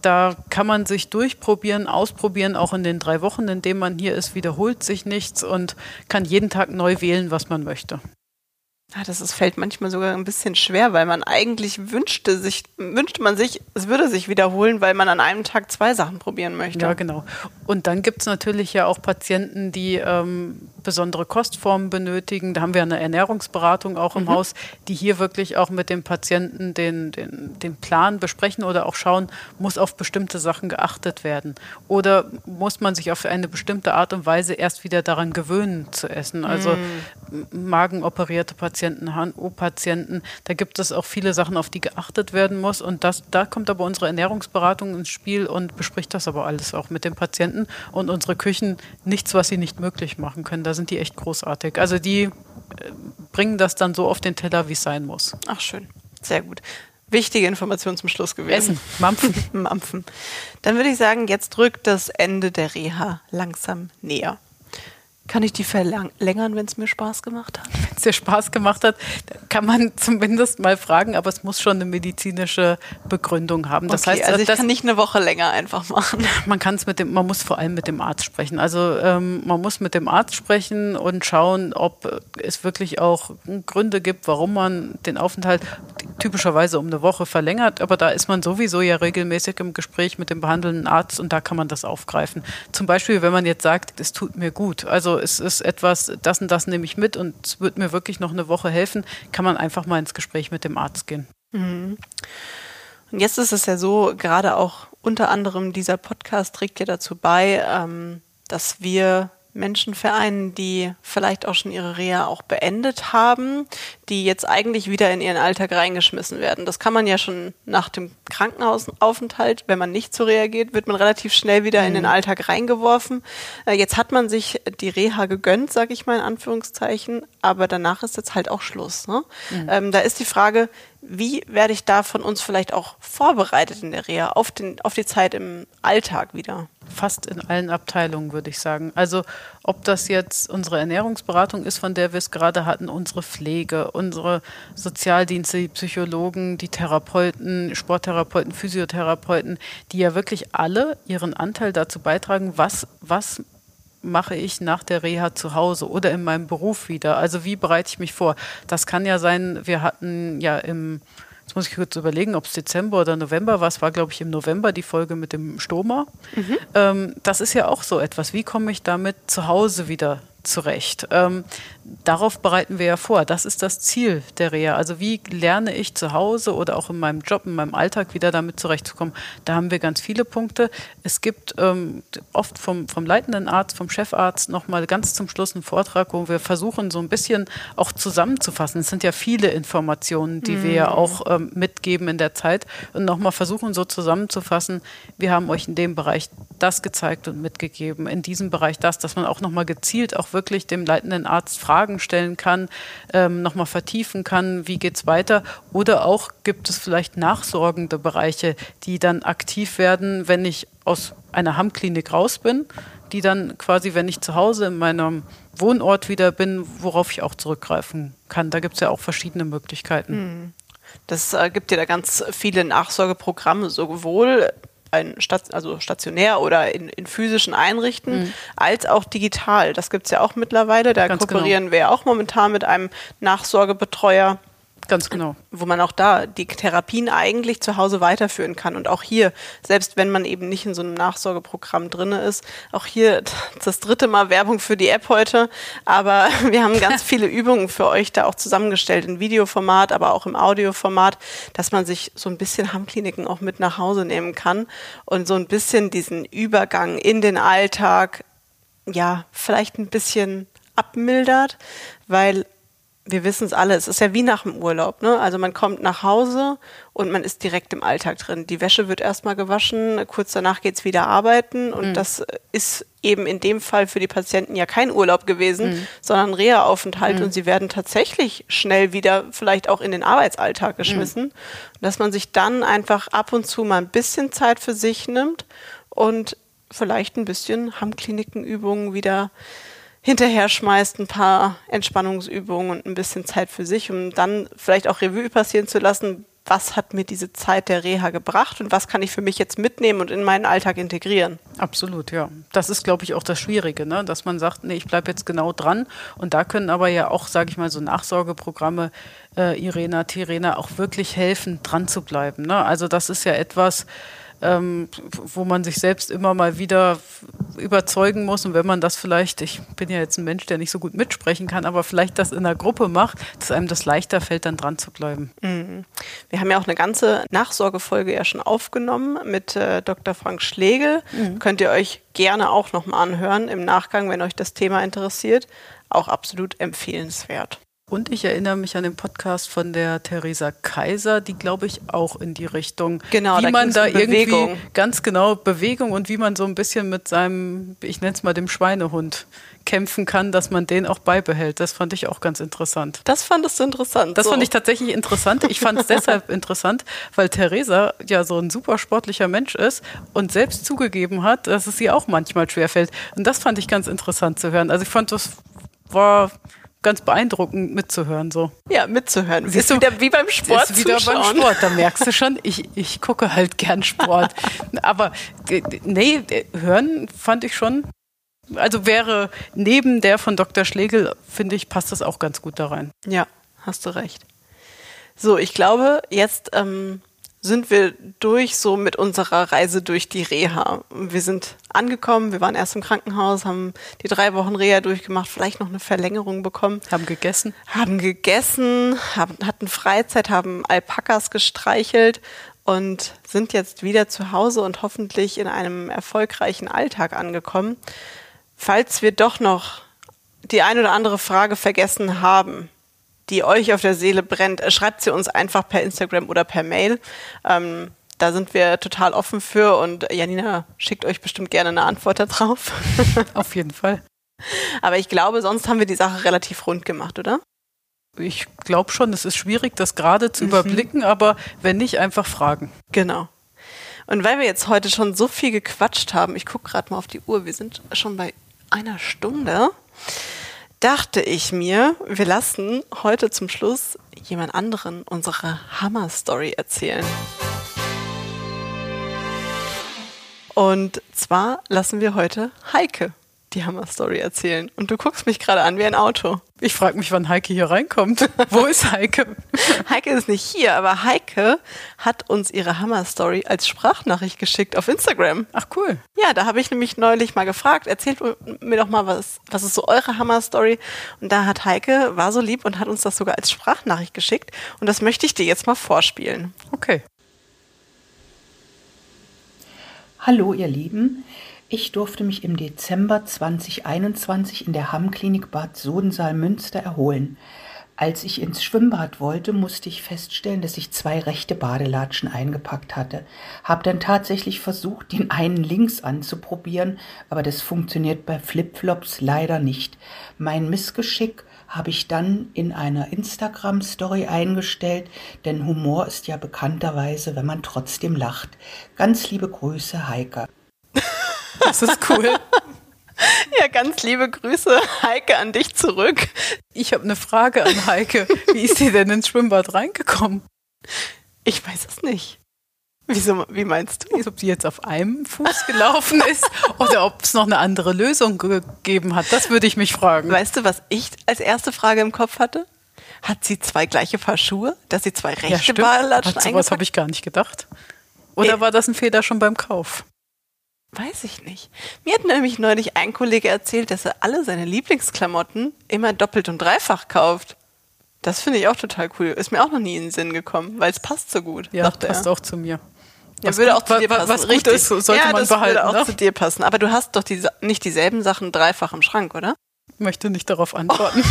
da kann man sich durchprobieren, ausprobieren, auch in den drei Wochen, in denen man hier ist, wiederholt sich nichts und kann jeden Tag neu wählen, was man möchte. Ja, das ist, fällt manchmal sogar ein bisschen schwer, weil man eigentlich wünschte sich, wünschte man sich, es würde sich wiederholen, weil man an einem Tag zwei Sachen probieren möchte. Ja, genau. Und dann gibt es natürlich ja auch Patienten, die ähm, besondere Kostformen benötigen. Da haben wir eine Ernährungsberatung auch im mhm. Haus, die hier wirklich auch mit dem Patienten den, den, den Plan besprechen oder auch schauen, muss auf bestimmte Sachen geachtet werden. Oder muss man sich auf eine bestimmte Art und Weise erst wieder daran gewöhnen zu essen. Also mhm. magenoperierte Patienten Patienten, HNO-Patienten. Da gibt es auch viele Sachen, auf die geachtet werden muss. Und das, da kommt aber unsere Ernährungsberatung ins Spiel und bespricht das aber alles auch mit den Patienten. Und unsere Küchen, nichts, was sie nicht möglich machen können. Da sind die echt großartig. Also die äh, bringen das dann so auf den Teller, wie es sein muss. Ach, schön. Sehr gut. Wichtige Information zum Schluss gewesen. Essen, mampfen. mampfen. Dann würde ich sagen, jetzt rückt das Ende der Reha langsam näher. Kann ich die verlängern, wenn es mir Spaß gemacht hat? Wenn es dir Spaß gemacht hat, kann man zumindest mal fragen, aber es muss schon eine medizinische Begründung haben. Das okay, heißt, also ich kann nicht eine Woche länger einfach machen. Man kann es mit dem, man muss vor allem mit dem Arzt sprechen. Also ähm, man muss mit dem Arzt sprechen und schauen, ob es wirklich auch Gründe gibt, warum man den Aufenthalt typischerweise um eine Woche verlängert. Aber da ist man sowieso ja regelmäßig im Gespräch mit dem behandelnden Arzt und da kann man das aufgreifen. Zum Beispiel, wenn man jetzt sagt, es tut mir gut. Also es ist etwas, das und das nehme ich mit und es wird mir wirklich noch eine Woche helfen, kann man einfach mal ins Gespräch mit dem Arzt gehen. Mhm. Und jetzt ist es ja so, gerade auch unter anderem dieser Podcast trägt ja dazu bei, ähm, dass wir Menschen vereinen, die vielleicht auch schon ihre Reha auch beendet haben, die jetzt eigentlich wieder in ihren Alltag reingeschmissen werden. Das kann man ja schon nach dem Krankenhausaufenthalt, wenn man nicht zur Reha geht, wird man relativ schnell wieder mhm. in den mhm. Alltag reingeworfen. Äh, jetzt hat man sich die Reha gegönnt, sage ich mal in Anführungszeichen, aber danach ist jetzt halt auch Schluss. Ne? Mhm. Ähm, da ist die Frage, wie werde ich da von uns vielleicht auch vorbereitet in der Reha auf, den, auf die Zeit im Alltag wieder? Fast in allen Abteilungen, würde ich sagen. Also ob das jetzt unsere Ernährungsberatung ist, von der wir es gerade hatten, unsere Pflege, unsere Sozialdienste, die Psychologen, die Therapeuten, Sporttherapeuten, Physiotherapeuten, die ja wirklich alle ihren Anteil dazu beitragen, was, was mache ich nach der Reha zu Hause oder in meinem Beruf wieder? Also wie bereite ich mich vor? Das kann ja sein, wir hatten ja im, jetzt muss ich kurz überlegen, ob es Dezember oder November war, es war, glaube ich, im November die Folge mit dem Stoma. Mhm. Ähm, das ist ja auch so etwas. Wie komme ich damit zu Hause wieder zurecht. Ähm, darauf bereiten wir ja vor. Das ist das Ziel der Reha. Also wie lerne ich zu Hause oder auch in meinem Job, in meinem Alltag wieder damit zurechtzukommen? Da haben wir ganz viele Punkte. Es gibt ähm, oft vom, vom leitenden Arzt, vom Chefarzt nochmal ganz zum Schluss einen Vortrag, wo wir versuchen, so ein bisschen auch zusammenzufassen. Es sind ja viele Informationen, die mhm. wir ja mhm. auch ähm, mitgeben in der Zeit und nochmal versuchen, so zusammenzufassen. Wir haben euch in dem Bereich das gezeigt und mitgegeben, in diesem Bereich das, dass man auch nochmal gezielt auch wirklich dem leitenden Arzt Fragen stellen kann, ähm, nochmal vertiefen kann, wie geht es weiter. Oder auch gibt es vielleicht nachsorgende Bereiche, die dann aktiv werden, wenn ich aus einer Hammklinik raus bin, die dann quasi, wenn ich zu Hause in meinem Wohnort wieder bin, worauf ich auch zurückgreifen kann. Da gibt es ja auch verschiedene Möglichkeiten. Hm. Das äh, gibt ja da ganz viele Nachsorgeprogramme, sowohl ein Stat also stationär oder in, in physischen Einrichten, mhm. als auch digital. Das gibt es ja auch mittlerweile. Da Ganz kooperieren genau. wir auch momentan mit einem Nachsorgebetreuer. Ganz genau. Wo man auch da die Therapien eigentlich zu Hause weiterführen kann. Und auch hier, selbst wenn man eben nicht in so einem Nachsorgeprogramm drin ist, auch hier das dritte Mal Werbung für die App heute. Aber wir haben ganz viele Übungen für euch da auch zusammengestellt in Videoformat, aber auch im Audioformat, dass man sich so ein bisschen Hammkliniken auch mit nach Hause nehmen kann und so ein bisschen diesen Übergang in den Alltag, ja, vielleicht ein bisschen abmildert, weil wir wissen es alle, es ist ja wie nach dem Urlaub. Ne? Also man kommt nach Hause und man ist direkt im Alltag drin. Die Wäsche wird erstmal gewaschen, kurz danach geht's wieder arbeiten und mhm. das ist eben in dem Fall für die Patienten ja kein Urlaub gewesen, mhm. sondern Reha-Aufenthalt mhm. und sie werden tatsächlich schnell wieder vielleicht auch in den Arbeitsalltag geschmissen. Mhm. Dass man sich dann einfach ab und zu mal ein bisschen Zeit für sich nimmt und vielleicht ein bisschen Hammklinikenübungen wieder hinterher schmeißt, ein paar Entspannungsübungen und ein bisschen Zeit für sich, um dann vielleicht auch Revue passieren zu lassen, was hat mir diese Zeit der Reha gebracht und was kann ich für mich jetzt mitnehmen und in meinen Alltag integrieren. Absolut, ja. Das ist, glaube ich, auch das Schwierige, ne? dass man sagt, nee, ich bleibe jetzt genau dran. Und da können aber ja auch, sage ich mal, so Nachsorgeprogramme, äh, Irena, Tirena, auch wirklich helfen, dran zu bleiben. Ne? Also das ist ja etwas, ähm, wo man sich selbst immer mal wieder überzeugen muss. Und wenn man das vielleicht, ich bin ja jetzt ein Mensch, der nicht so gut mitsprechen kann, aber vielleicht das in der Gruppe macht, dass einem das leichter fällt, dann dran zu bleiben. Mhm. Wir haben ja auch eine ganze Nachsorgefolge ja schon aufgenommen mit äh, Dr. Frank Schlegel. Mhm. Könnt ihr euch gerne auch nochmal anhören im Nachgang, wenn euch das Thema interessiert. Auch absolut empfehlenswert. Und ich erinnere mich an den Podcast von der Theresa Kaiser, die glaube ich auch in die Richtung, genau, wie da man da um irgendwie ganz genau Bewegung und wie man so ein bisschen mit seinem, ich nenne es mal dem Schweinehund kämpfen kann, dass man den auch beibehält. Das fand ich auch ganz interessant. Das fandest du interessant. Das so. fand ich tatsächlich interessant. Ich fand es deshalb interessant, weil Theresa ja so ein super sportlicher Mensch ist und selbst zugegeben hat, dass es ihr auch manchmal schwerfällt. Und das fand ich ganz interessant zu hören. Also ich fand, das war ganz beeindruckend mitzuhören. So. Ja, mitzuhören. Siehst ist du, wieder wie beim Sport. Ist wieder beim Sport. Da merkst du schon, ich, ich gucke halt gern Sport. Aber nee, hören fand ich schon. Also wäre neben der von Dr. Schlegel, finde ich, passt das auch ganz gut da rein. Ja, hast du recht. So, ich glaube, jetzt ähm, sind wir durch so mit unserer Reise durch die Reha. Wir sind angekommen, wir waren erst im Krankenhaus, haben die drei Wochen Reha durchgemacht, vielleicht noch eine Verlängerung bekommen. Haben gegessen. Haben gegessen, haben, hatten Freizeit, haben Alpakas gestreichelt und sind jetzt wieder zu Hause und hoffentlich in einem erfolgreichen Alltag angekommen. Falls wir doch noch die ein oder andere Frage vergessen haben, die euch auf der Seele brennt, äh, schreibt sie uns einfach per Instagram oder per Mail. Ähm, da sind wir total offen für und Janina schickt euch bestimmt gerne eine Antwort darauf. auf jeden Fall. Aber ich glaube, sonst haben wir die Sache relativ rund gemacht, oder? Ich glaube schon, es ist schwierig, das gerade zu mhm. überblicken, aber wenn nicht, einfach fragen. Genau. Und weil wir jetzt heute schon so viel gequatscht haben, ich gucke gerade mal auf die Uhr, wir sind schon bei einer Stunde dachte ich mir, wir lassen heute zum Schluss jemand anderen unsere Hammer-Story erzählen. Und zwar lassen wir heute Heike die Hammer-Story erzählen. Und du guckst mich gerade an wie ein Auto. Ich frage mich, wann Heike hier reinkommt. Wo ist Heike? Heike ist nicht hier, aber Heike hat uns ihre Hammer-Story als Sprachnachricht geschickt auf Instagram. Ach cool. Ja, da habe ich nämlich neulich mal gefragt, erzählt mir doch mal, was, was ist so eure Hammer-Story? Und da hat Heike, war so lieb und hat uns das sogar als Sprachnachricht geschickt. Und das möchte ich dir jetzt mal vorspielen. Okay. Hallo ihr Lieben, ich durfte mich im Dezember 2021 in der Hammklinik Bad Sodensaal-Münster erholen. Als ich ins Schwimmbad wollte, musste ich feststellen, dass ich zwei rechte Badelatschen eingepackt hatte. Hab dann tatsächlich versucht, den einen links anzuprobieren, aber das funktioniert bei Flipflops leider nicht. Mein Missgeschick habe ich dann in einer Instagram-Story eingestellt, denn Humor ist ja bekannterweise, wenn man trotzdem lacht. Ganz liebe Grüße, Heike. Das ist cool. Ja, ganz liebe Grüße, Heike, an dich zurück. Ich habe eine Frage an Heike. Wie ist sie denn ins Schwimmbad reingekommen? Ich weiß es nicht. Wieso, wie meinst du? Ob sie jetzt auf einem Fuß gelaufen ist oder ob es noch eine andere Lösung gegeben hat, das würde ich mich fragen. Weißt du, was ich als erste Frage im Kopf hatte? Hat sie zwei gleiche Paar Schuhe? Dass sie zwei rechte ja, Badelatschen Sowas habe ich gar nicht gedacht. Oder Ey. war das ein Fehler schon beim Kauf? Weiß ich nicht. Mir hat nämlich neulich ein Kollege erzählt, dass er alle seine Lieblingsklamotten immer doppelt und dreifach kauft. Das finde ich auch total cool. Ist mir auch noch nie in den Sinn gekommen, weil es passt so gut. Ja, passt er. auch zu mir. Ja, was würde auch zu dir passen. Was Richtig. ist, sollte ja, man das behalten. würde auch ne? zu dir passen. Aber du hast doch die, nicht dieselben Sachen dreifach im Schrank, oder? Ich möchte nicht darauf antworten.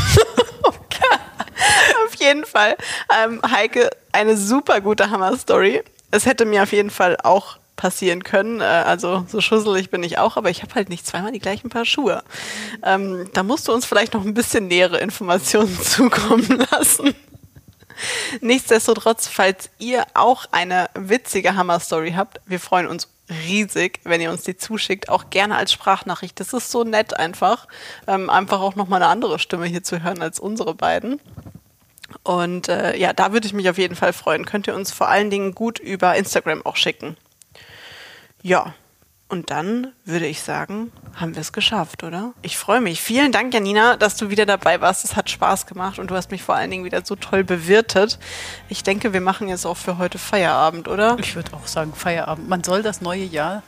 okay. Auf jeden Fall. Ähm, Heike, eine super gute Hammer-Story. Es hätte mir auf jeden Fall auch passieren können. Äh, also so schusselig bin ich auch, aber ich habe halt nicht zweimal die gleichen Paar Schuhe. Ähm, da musst du uns vielleicht noch ein bisschen nähere Informationen zukommen lassen. Nichtsdestotrotz, falls ihr auch eine witzige Hammer-Story habt, wir freuen uns riesig, wenn ihr uns die zuschickt, auch gerne als Sprachnachricht. Das ist so nett einfach, ähm, einfach auch nochmal eine andere Stimme hier zu hören als unsere beiden. Und äh, ja, da würde ich mich auf jeden Fall freuen. Könnt ihr uns vor allen Dingen gut über Instagram auch schicken. Ja, und dann würde ich sagen, haben wir es geschafft, oder? Ich freue mich. Vielen Dank, Janina, dass du wieder dabei warst. Es hat Spaß gemacht und du hast mich vor allen Dingen wieder so toll bewirtet. Ich denke, wir machen jetzt auch für heute Feierabend, oder? Ich würde auch sagen Feierabend. Man soll das neue Jahr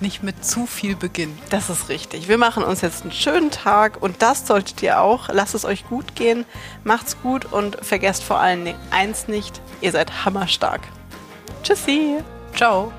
nicht mit zu viel beginnen. Das ist richtig. Wir machen uns jetzt einen schönen Tag und das solltet ihr auch. Lasst es euch gut gehen, macht's gut und vergesst vor allen Dingen eins nicht, ihr seid hammerstark. Tschüssi. Ciao.